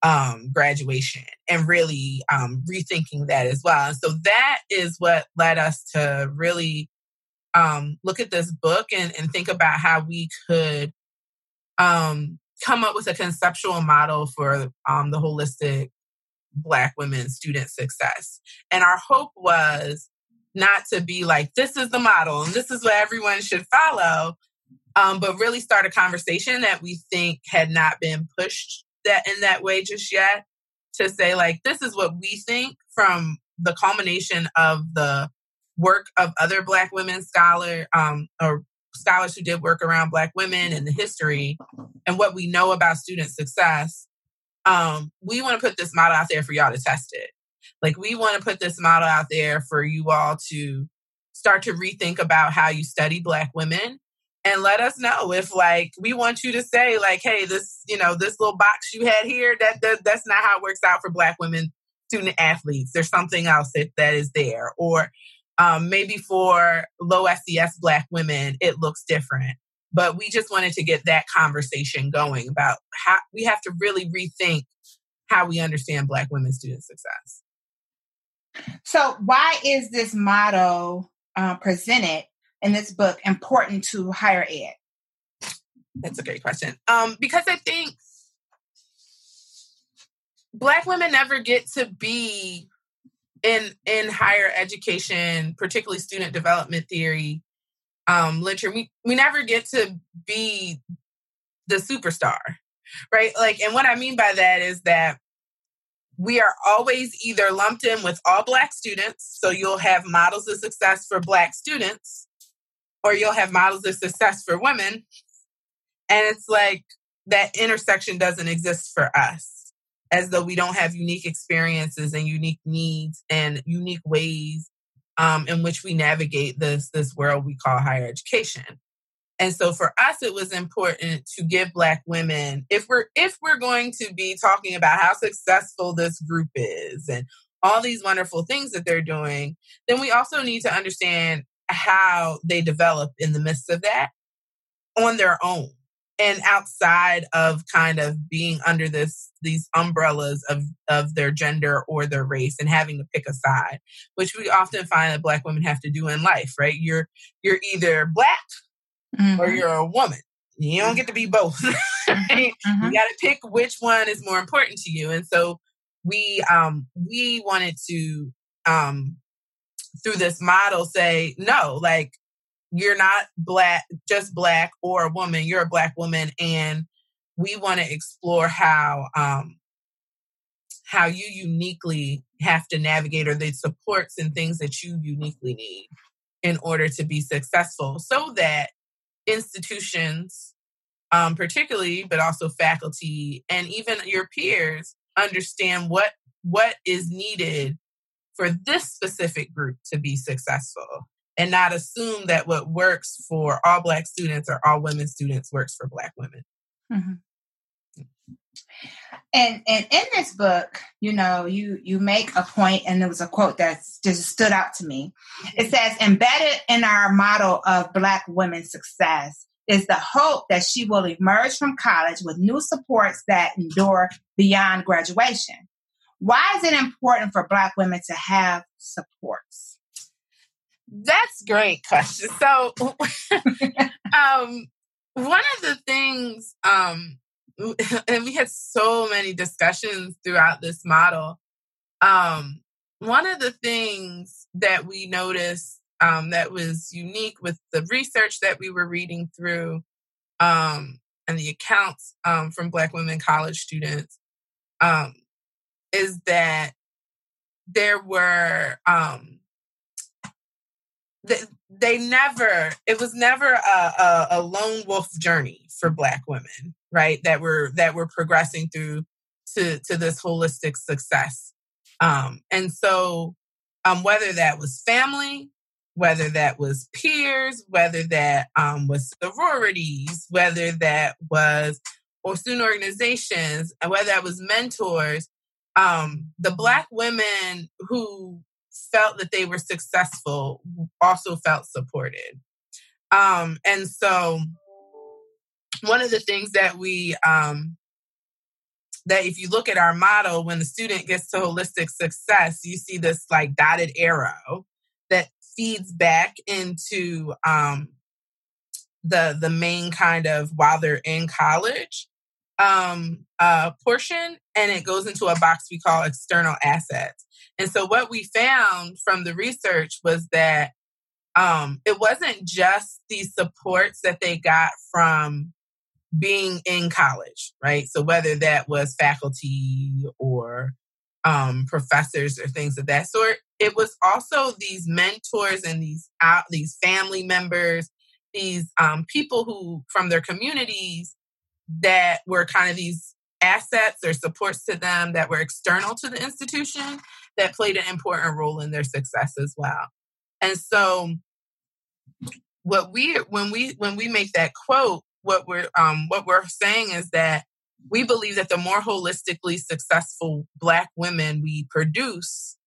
um, graduation and really um, rethinking that as well. So that is what led us to really um, look at this book and, and think about how we could um, come up with a conceptual model for um, the holistic Black women student success. And our hope was not to be like, this is the model and this is what everyone should follow, um, but really start a conversation that we think had not been pushed that in that way just yet to say like this is what we think from the culmination of the work of other Black women scholar um, or scholars who did work around Black women and the history and what we know about student success, um, we want to put this model out there for y'all to test it. Like we want to put this model out there for you all to start to rethink about how you study Black women and let us know if like we want you to say like hey this you know this little box you had here that, that that's not how it works out for black women student athletes, there's something else that, that is there. Or um, maybe for low SES Black women, it looks different. But we just wanted to get that conversation going about how we have to really rethink how we understand Black women's student success. So, why is this motto uh, presented in this book important to higher ed? That's a great question. Um, because I think Black women never get to be in in higher education, particularly student development theory, um, literature. We we never get to be the superstar, right? Like, and what I mean by that is that we are always either lumped in with all black students so you'll have models of success for black students or you'll have models of success for women and it's like that intersection doesn't exist for us as though we don't have unique experiences and unique needs and unique ways um, in which we navigate this this world we call higher education. And so for us, it was important to give Black women, if we're if we're going to be talking about how successful this group is and all these wonderful things that they're doing, then we also need to understand how they develop in the midst of that on their own and outside of kind of being under this these umbrellas of of their gender or their race and having to pick a side which we often find that black women have to do in life right you're you're either black mm-hmm. or you're a woman. You don't get to be both. right? mm-hmm. You got to pick which one is more important to you. And so we um we wanted to um through this model say no, like you're not black just black or a woman, you're a black woman and we want to explore how um how you uniquely have to navigate or the supports and things that you uniquely need in order to be successful so that institutions, um, particularly, but also faculty and even your peers understand what what is needed for this specific group to be successful and not assume that what works for all black students or all women students works for black women. Mm-hmm. and and in this book you know you you make a point and there was a quote that just stood out to me. It says embedded in our model of black women's success is the hope that she will emerge from college with new supports that endure beyond graduation. Why is it important for black women to have supports that's great question so um one of the things um and we had so many discussions throughout this model. Um, one of the things that we noticed um, that was unique with the research that we were reading through um, and the accounts um, from Black women college students um, is that there were um, they, never it was never a, a, a lone wolf journey for Black women right that we're that we're progressing through to to this holistic success. Um and so um whether that was family whether that was peers whether that um was sororities whether that was or student organizations and whether that was mentors um the black women who felt that they were successful also felt supported. Um and so one of the things that we um, that if you look at our model when the student gets to holistic success you see this like dotted arrow that feeds back into um, the the main kind of while they're in college um, uh, portion and it goes into a box we call external assets and so what we found from the research was that um, it wasn't just the supports that they got from being in college, right? So whether that was faculty or um, professors or things of that sort, it was also these mentors and these out these family members, these um, people who from their communities that were kind of these assets or supports to them that were external to the institution that played an important role in their success as well. And so what we when we when we make that quote what we're um, what we're saying is that we believe that the more holistically successful Black women we produce,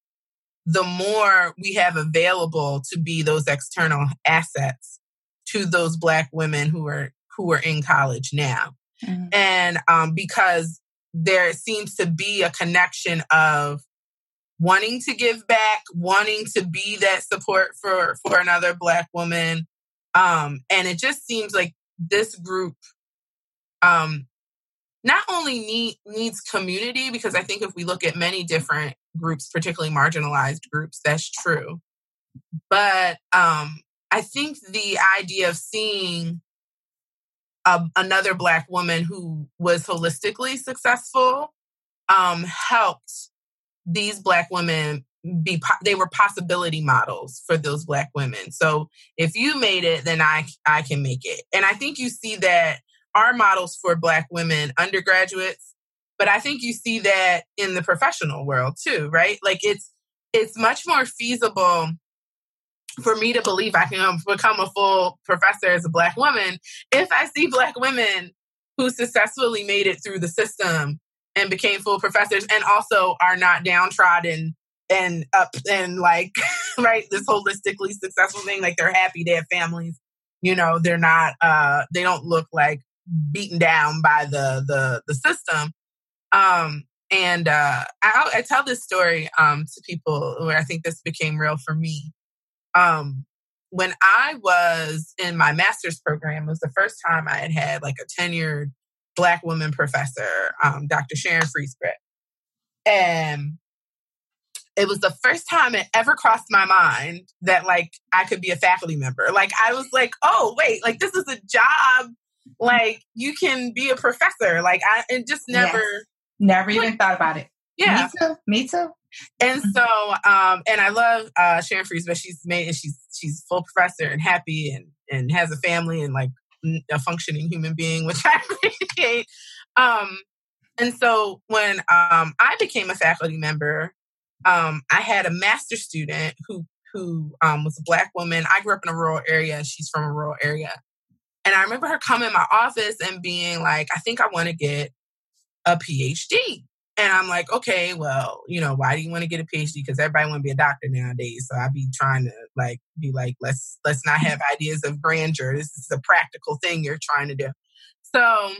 the more we have available to be those external assets to those Black women who are who are in college now. Mm-hmm. And um, because there seems to be a connection of wanting to give back, wanting to be that support for for another black woman. Um, and it just seems like this group um not only need, needs community because I think if we look at many different groups, particularly marginalized groups, that's true. But um, I think the idea of seeing a, another Black woman who was holistically successful um, helped these Black women be they were possibility models for those black women. So if you made it then i i can make it. And i think you see that our models for black women undergraduates but i think you see that in the professional world too right? Like it's it's much more feasible for me to believe I can become a full professor as a black woman if I see black women who successfully made it through the system and became full professors and also are not downtrodden and up and like right this holistically successful thing like they're happy they have families you know they're not uh they don't look like beaten down by the the the system. Um and uh I, I tell this story um to people where i think this became real for me um, when I was in my master's program, it was the first time I had had like a tenured Black woman professor, um, Dr. Sharon Fries-Britt. And it was the first time it ever crossed my mind that like I could be a faculty member. Like I was like, oh wait, like this is a job. Like you can be a professor. Like I and just never yes. never even thought about it. Yeah. Me too. Me too. And so, um, and I love uh, Sharon Fries, but she's made and she's she's full professor and happy and and has a family and like a functioning human being, which I appreciate. Um, and so when um, I became a faculty member, um, I had a master student who who um, was a black woman. I grew up in a rural area. She's from a rural area, and I remember her coming in my office and being like, "I think I want to get a PhD." And I'm like, okay, well, you know, why do you want to get a PhD? Because everybody want to be a doctor nowadays. So I'd be trying to like be like, let's let's not have ideas of grandeur. This is a practical thing you're trying to do. So I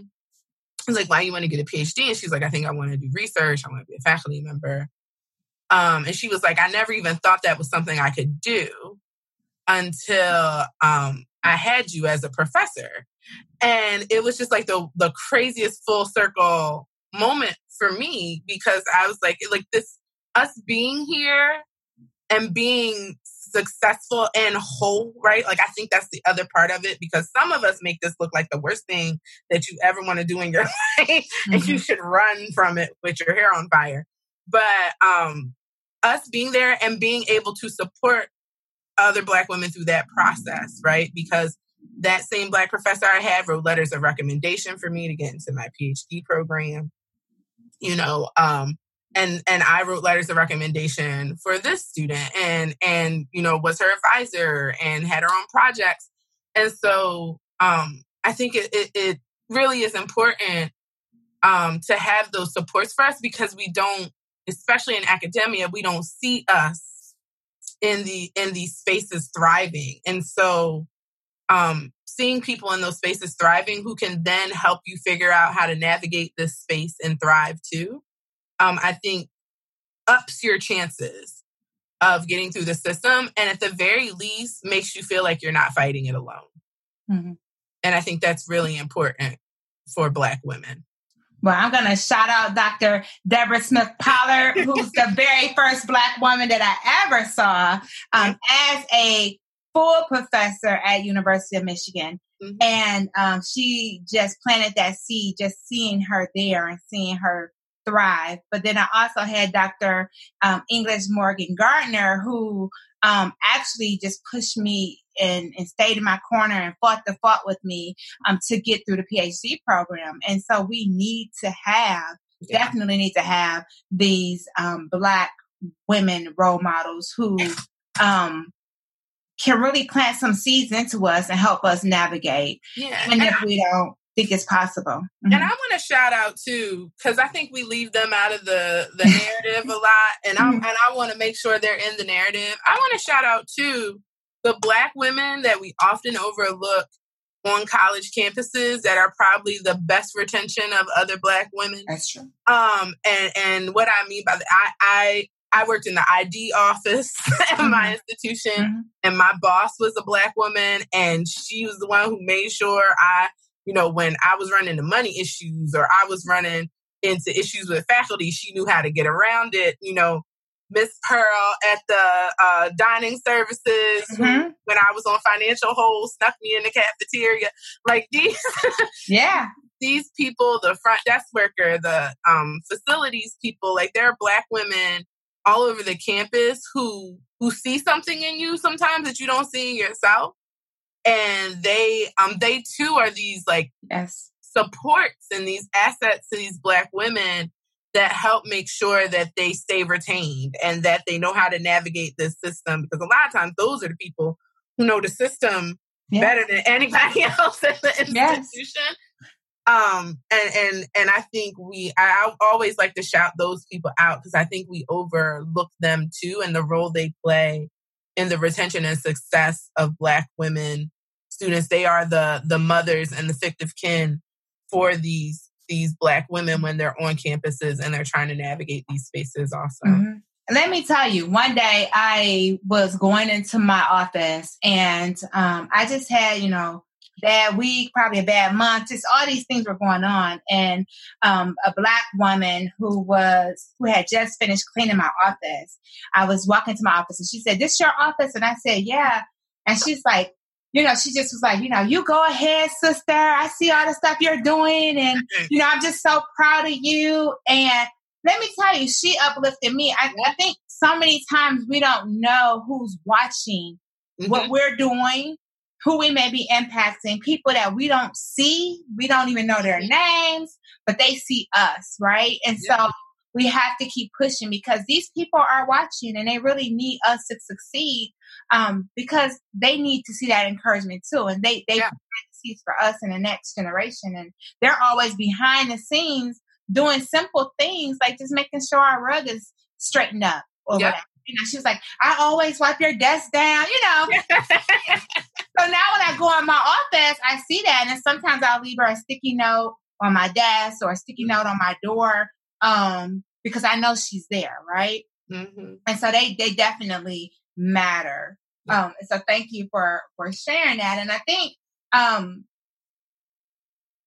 was like, why do you want to get a PhD? And she's like, I think I want to do research. I want to be a faculty member. Um, and she was like, I never even thought that was something I could do until um, I had you as a professor. And it was just like the the craziest full circle moment for me because I was like, like this, us being here and being successful and whole, right? Like, I think that's the other part of it because some of us make this look like the worst thing that you ever want to do in your life mm-hmm. and you mm-hmm. should run from it with your hair on fire. But, um, us being there and being able to support other Black women through that process, right? Because that same Black professor I had wrote letters of recommendation for me to get into my PhD program you know, um, and and I wrote letters of recommendation for this student, and and you know was her advisor and had her own projects, and so um, I think it, it, it really is important um, to have those supports for us because we don't, especially in academia, we don't see us in the in these spaces thriving, and so um, seeing people in those spaces thriving who can then help you figure out how to navigate this space and thrive too, um, I think ups your chances of getting through the system. And at the very least, makes you feel like you're not fighting it alone. Mm-hmm. And I think that's really important for Black women. Well, I'm going to shout out Dr. Deborah Smith Pollard, who's the very first Black woman that I ever saw um, as a full professor at University of Michigan. Mm-hmm. And um, she just planted that seed, just seeing her there and seeing her thrive. But then I also had Dr. Um, English Morgan Gardner, who um, actually just pushed me and, and, stayed in my corner and fought the fight with me um, to get through the PhD program. And so we need to have, yeah. definitely need to have these um, Black women role models who um, can really plant some seeds into us and help us navigate. Yeah. And if we don't think it's possible. Mm-hmm. And I want to shout out too, because I think we leave them out of the the narrative a lot, and I mm-hmm. and I want to make sure they're in the narrative. I want to shout out to the black women that we often overlook on college campuses that are probably the best retention of other black women. That's true. Um, and and what I mean by that, I I worked in the ID office at mm-hmm. my institution, mm-hmm. and my boss was a black woman, and she was the one who made sure I, you know, when I was running the money issues or I was running into issues with faculty, she knew how to get around it. You know, Miss Pearl at the uh, dining services mm-hmm. when I was on financial hold snuck me in the cafeteria. Like these, yeah, these people, the front desk worker, the um, facilities people, like they're black women all over the campus who who see something in you sometimes that you don't see in yourself and they um they too are these like yes supports and these assets to these black women that help make sure that they stay retained and that they know how to navigate this system because a lot of times those are the people who know the system yes. better than anybody else in the institution yes. Um, and and and I think we I, always like to shout those people out because I think we overlook them too and the role they play in the retention and success of Black women students. They are the the mothers and the fictive kin for these these Black women when they're on campuses and they're trying to navigate these spaces also. Mm-hmm. Let me tell you, one day I was going into my office and um, I just had, you know, bad week, probably a bad month. Just all these things were going on. And um, a black woman who was who had just finished cleaning my office. I was walking to my office and she said, "This is your office?" And I said, "Yeah." And she's like, you know, she just was like, you know, you go ahead, sister. I see all the stuff you're doing, and you know, I'm just so proud of you. And let me tell you, she uplifted me. I, I think so many times we don't know who's watching mm-hmm. what we're doing who we may be impacting, people that we don't see, we don't even know their names, but they see us, right? And yeah. so we have to keep pushing because these people are watching and they really need us to succeed um, because they need to see that encouragement too. And they, they yeah. for us in the next generation. And they're always behind the scenes doing simple things like just making sure our rug is straightened up or yeah. whatever. Know, she was like, I always wipe your desk down, you know. so now when I go in my office, I see that. And sometimes I'll leave her a sticky note on my desk or a sticky note on my door um, because I know she's there, right? Mm-hmm. And so they, they definitely matter. Um, so thank you for, for sharing that. And I think, um,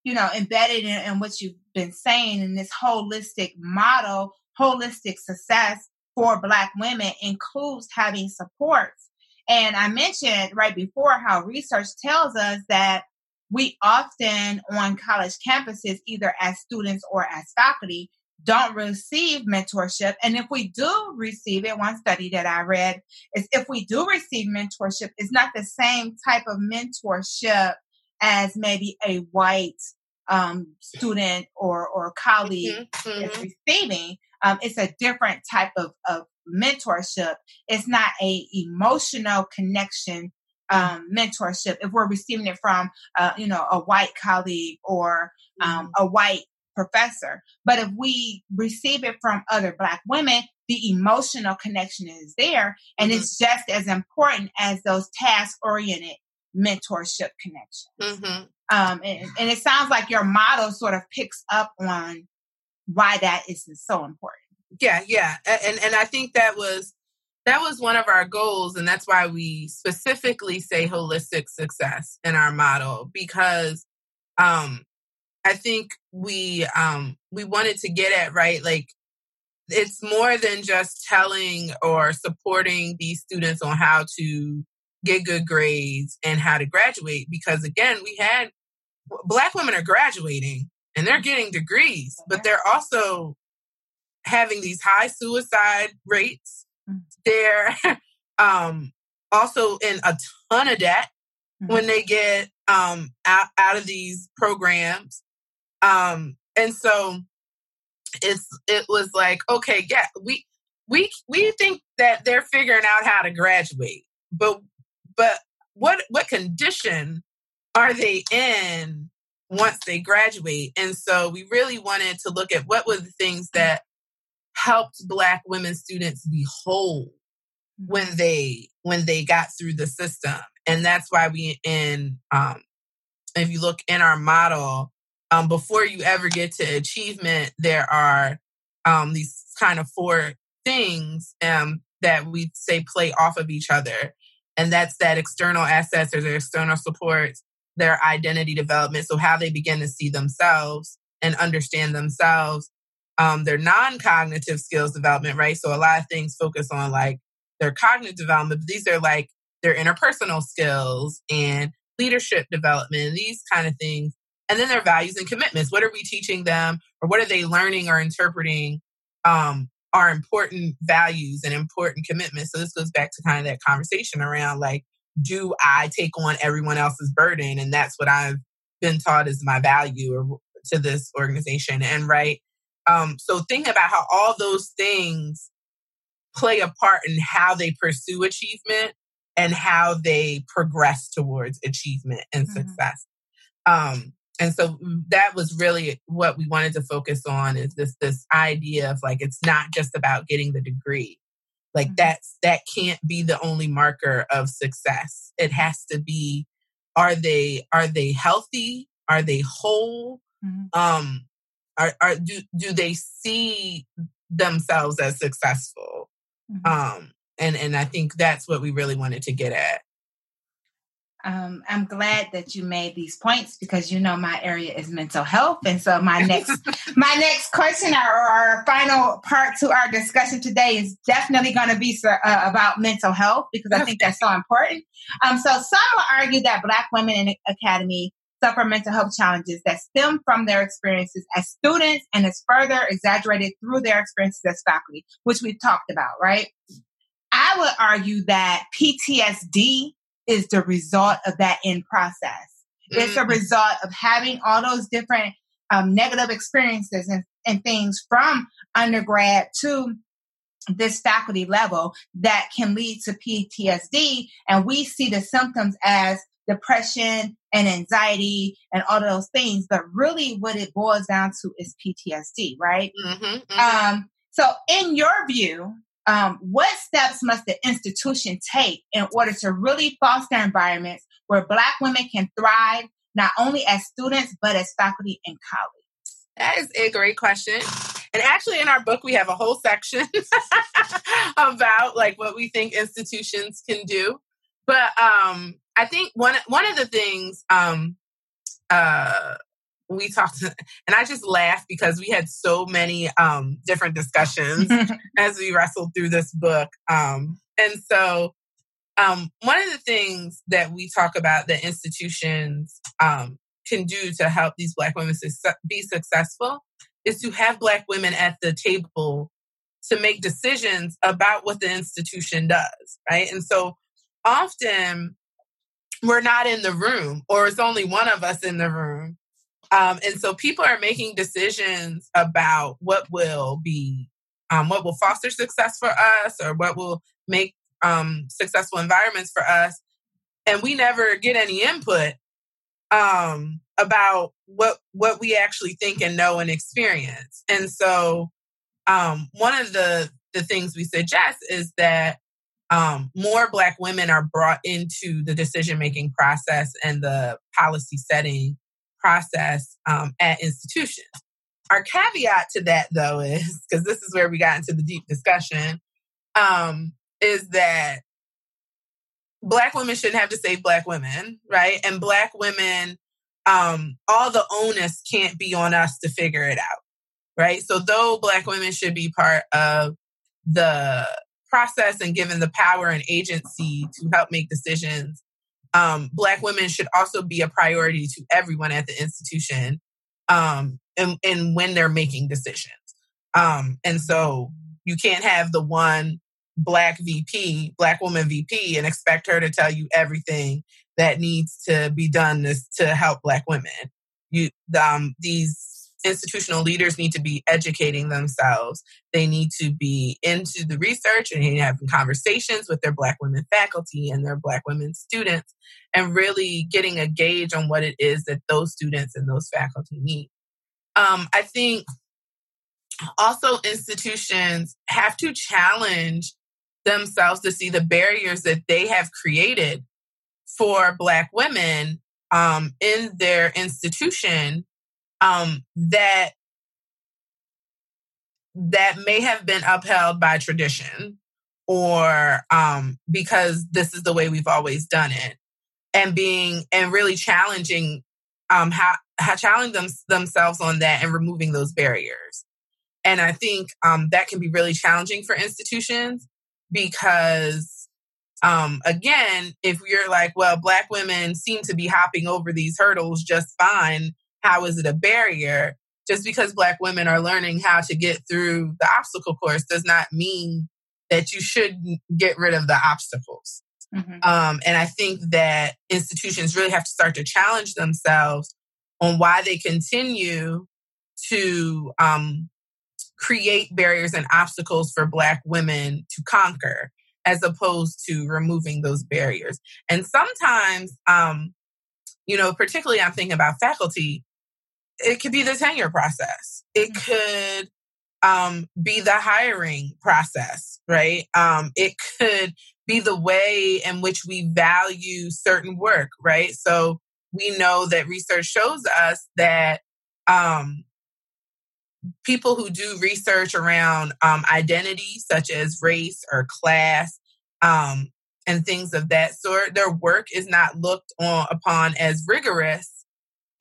you know, embedded in, in what you've been saying in this holistic model, holistic success for Black women includes having supports. And I mentioned right before how research tells us that we often on college campuses, either as students or as faculty, don't receive mentorship. And if we do receive it, one study that I read is if we do receive mentorship, it's not the same type of mentorship as maybe a white um, student or, or colleague mm-hmm. is mm-hmm. receiving um, it's a different type of, of mentorship. It's not a emotional connection um, mentorship. If we're receiving it from, uh, you know, a white colleague or um, mm-hmm. a white professor, but if we receive it from other black women, the emotional connection is there, and mm-hmm. it's just as important as those task oriented mentorship connections. Mm-hmm. Um, and, and, it sounds like your model sort of picks up on why that is so important. Yeah, yeah. And and I think that was that was one of our goals and that's why we specifically say holistic success in our model because um I think we um we wanted to get at right like it's more than just telling or supporting these students on how to get good grades and how to graduate because again we had black women are graduating and they're getting degrees, but they're also having these high suicide rates. Mm-hmm. They're um, also in a ton of debt mm-hmm. when they get um, out, out of these programs. Um, and so it's it was like, okay, yeah, we we we think that they're figuring out how to graduate, but but what what condition are they in once they graduate. And so we really wanted to look at what were the things that helped black women students be whole when mm-hmm. they when they got through the system. And that's why we in um if you look in our model, um, before you ever get to achievement, there are um, these kind of four things um, that we say play off of each other. And that's that external assets or their external supports, their identity development. So, how they begin to see themselves and understand themselves, um, their non cognitive skills development, right? So, a lot of things focus on like their cognitive development, but these are like their interpersonal skills and leadership development, these kind of things. And then their values and commitments. What are we teaching them or what are they learning or interpreting um, are important values and important commitments. So this goes back to kind of that conversation around like, do I take on everyone else's burden? And that's what I've been taught is my value or to this organization. And right. Um, so think about how all those things play a part in how they pursue achievement and how they progress towards achievement and mm-hmm. success. Um, and so mm, that was really what we wanted to focus on is this this idea of like it's not just about getting the degree like mm-hmm. that's that can't be the only marker of success it has to be are they are they healthy are they whole mm-hmm. um are, are do do they see themselves as successful mm-hmm. um and and i think that's what we really wanted to get at um, I'm glad that you made these points because you know my area is mental health, and so my next my next question or our final part to our discussion today is definitely going to be uh, about mental health because I think that's so important. Um, so some will argue that Black women in academy suffer mental health challenges that stem from their experiences as students and is further exaggerated through their experiences as faculty, which we've talked about, right? I would argue that PTSD is the result of that end process. Mm-hmm. It's a mm. result of having all those different um, negative experiences and, and things from undergrad to this faculty level that can lead to PTSD. And we see the symptoms as depression and anxiety and all those things. But really, what it boils down to is PTSD, right? Mm-hmm, mm-hmm. Um, so, in your view, um, what steps must the institution take in order to really foster environments where Black women can thrive, not only as students, but as faculty and colleagues? That is a great question. And actually, in our book, we have a whole section about like what we think institutions can do. But um, I think one one of the things um, uh, we talked and i just laughed because we had so many um, different discussions as we wrestled through this book um, and so um, one of the things that we talk about that institutions um, can do to help these black women be successful is to have black women at the table to make decisions about what the institution does right? And so often we're not in the room or it's only one of us in the room um, and so people are making decisions about what will be, um, what will foster success for us or what will make um, successful environments for us. And we never get any input um, about what what we actually think and know and experience. And so um, one of the the things we suggest is that um, more Black women are brought into the decision making process and the policy setting process um, at institutions. Our caveat to that, though, is because this is where we got into the deep discussion, um, is that Black women shouldn't have to save Black women, right? And Black women, um, all the onus can't be on us to figure it out, right? So, though Black women should be part of the process and given the power and agency to help make decisions um, Black women should also be a priority to everyone at the institution um, and, and when they're making decisions. Um, and so you can't have the one Black VP, Black woman VP, and expect her to tell you everything that needs to be done to, to help Black women. You, um, these institutional leaders need to be educating themselves. They need to be into the research and having conversations with their Black women faculty and their Black women students and really getting a gauge on what it is that those students and those faculty need. Um, I think also institutions have to challenge themselves to see the barriers that they have created for Black women um, in their institution um, that that may have been upheld by tradition or um, because this is the way we've always done it. And being and really challenging um, how, how challenging them, themselves on that and removing those barriers. And i think um, that can be really challenging for institutions because um, again if you're like well black women seem to be hopping over these hurdles just fine how is it a barrier? Just because Black women are learning how to get through the obstacle course does not mean that you should get rid of the obstacles. Mm-hmm. Um, and I think that institutions really have to start to challenge themselves on why they continue to um, create barriers and obstacles for Black women to conquer, as opposed to removing those barriers. And sometimes, um, you know, particularly I'm thinking about faculty, it could be the tenure process. It mm-hmm. could um, be the hiring process, right? Um, it could be the way in which we value certain work, right? So we know that research shows us that um, people who do research around um, identity, such as race or class, um, and things of that sort, their work is not looked on upon as rigorous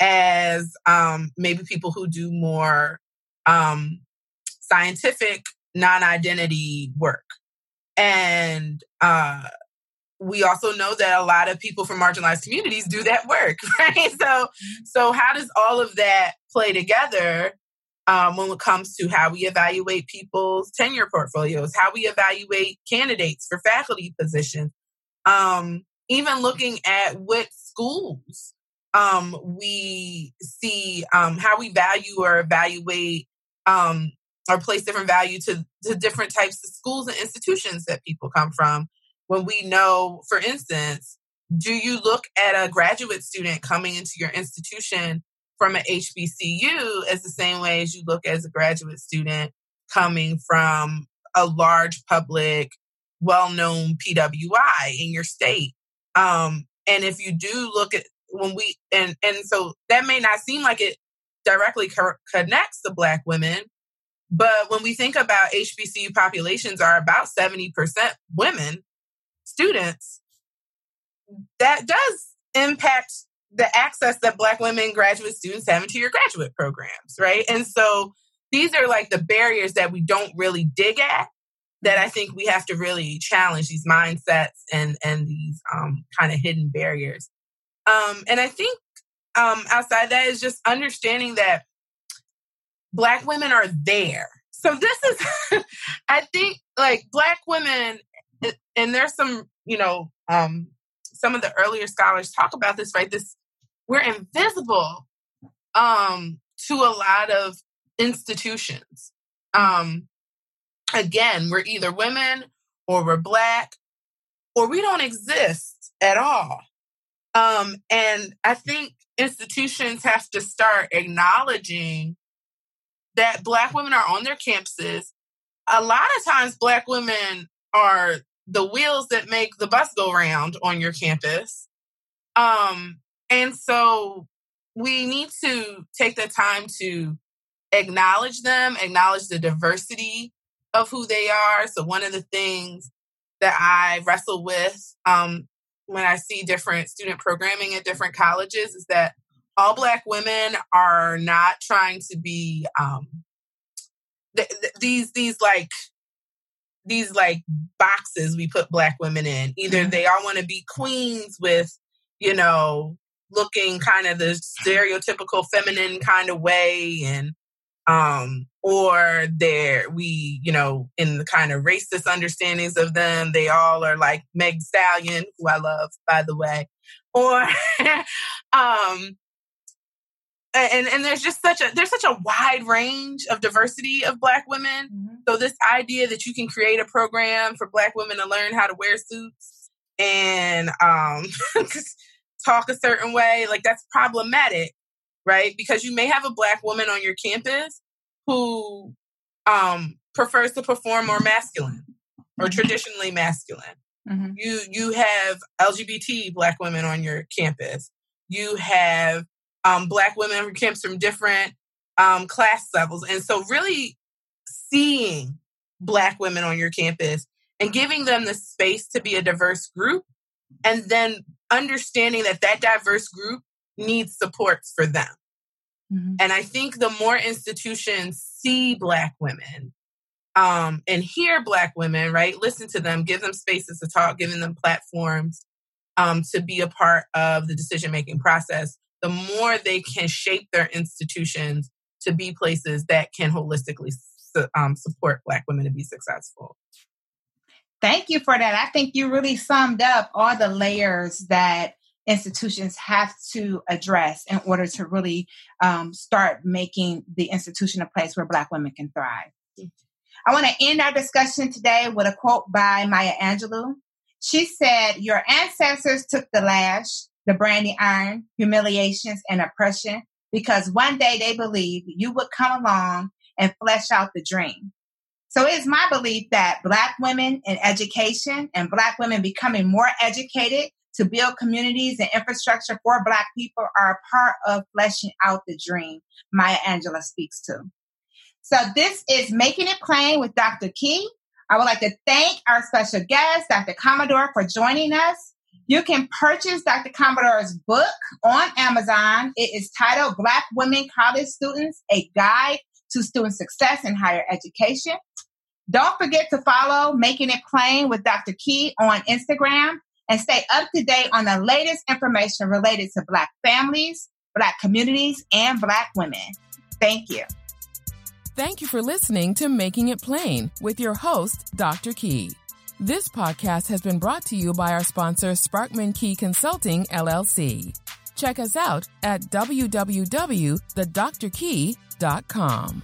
as um, maybe people who do more um, scientific non-identity work. And uh, we also know that a lot of people from marginalized communities do that work right? So so how does all of that play together um, when it comes to how we evaluate people's tenure portfolios how we evaluate candidates for faculty positions um, even looking at what schools um, we see um, how we value or evaluate um, or place different value to, to different types of schools and institutions that people come from. When we know, for instance, do you look at a graduate student coming into your institution from an HBCU as the same way as you look as a graduate student coming from a large public, well known PWI in your state? Um, and if you do look at when we and and so that may not seem like it directly co- connects to black women but when we think about hbcu populations are about 70% women students that does impact the access that black women graduate students have into your graduate programs right? And so these are like the barriers that we don't really dig at that i think we have to really challenge these mindsets and and these um, kind of hidden barriers um, and I think um, outside that is just understanding that Black women are there. So this is, I think, like Black women, and there's some, you know, um, some of the earlier scholars talk about this, right? This we're invisible um, to a lot of institutions. Um, again, we're either women or we're black or we don't exist at all. Um, and I think institutions have to start acknowledging that Black women are on their campuses. A lot of times, Black women are the wheels that make the bus go round on your campus. Um, and so we need to take the time to acknowledge them, acknowledge the diversity of who they are. So, one of the things that I wrestle with um, when I see different student programming at different colleges is that all Black women are not trying to be um, th- th- these these like these like boxes we put Black women in. Either mm-hmm. they all want to be queens with you know looking kind of the stereotypical feminine kind of way and um, or they're we you know in the kind of racist understandings of them they all are like meg stallion who i love by the way. Or um and and there's just such a there's such a wide range of diversity of black women. Mm-hmm. so this idea that you can create a program for black women to learn how to wear suits and um talk a certain way like that's problematic right? Because you may have a black woman on your campus who um prefers to perform more masculine or mm-hmm. traditionally masculine mm-hmm. you you have lgbt black women on your campus you have um, black women who comes from different um, class levels. And so really seeing black women on your campus and giving them the space to be a diverse group and then understanding that that diverse group needs supports for them. Mm-hmm. And I think the more institutions see black women um, and hear black women, right, listen to them, give them spaces to talk, giving them platforms um, to be a part of the decision making process, the more they can shape their institutions to be places that can holistically su- um, support Black women to be successful. Thank you for that. I think you really summed up all the layers that institutions have to address in order to really um, start making the institution a place where Black women can thrive. I want to end our discussion today with a quote by Maya Angelou. She said, Your ancestors took the lash, the branding iron, humiliations, and oppression because one day they believed you would come along and flesh out the dream. So it is my belief that Black women in education and Black women becoming more educated to build communities and infrastructure for Black people are a part of fleshing out the dream Maya Angelou speaks to. So this is Making It Plain with Dr. Key. I would like to thank our special guest, Dr. Commodore, for joining us. You can purchase Dr. Commodore's book on Amazon. It is titled Black Women College Students, A Guide to Student Success in Higher Education. Don't forget to follow Making It Plain with Dr. Key on Instagram and stay up to date on the latest information related to Black families, Black communities, and Black women. Thank you. Thank you for listening to Making It Plain with your host, Dr. Key. This podcast has been brought to you by our sponsor, Sparkman Key Consulting, LLC. Check us out at www.thedrkey.com.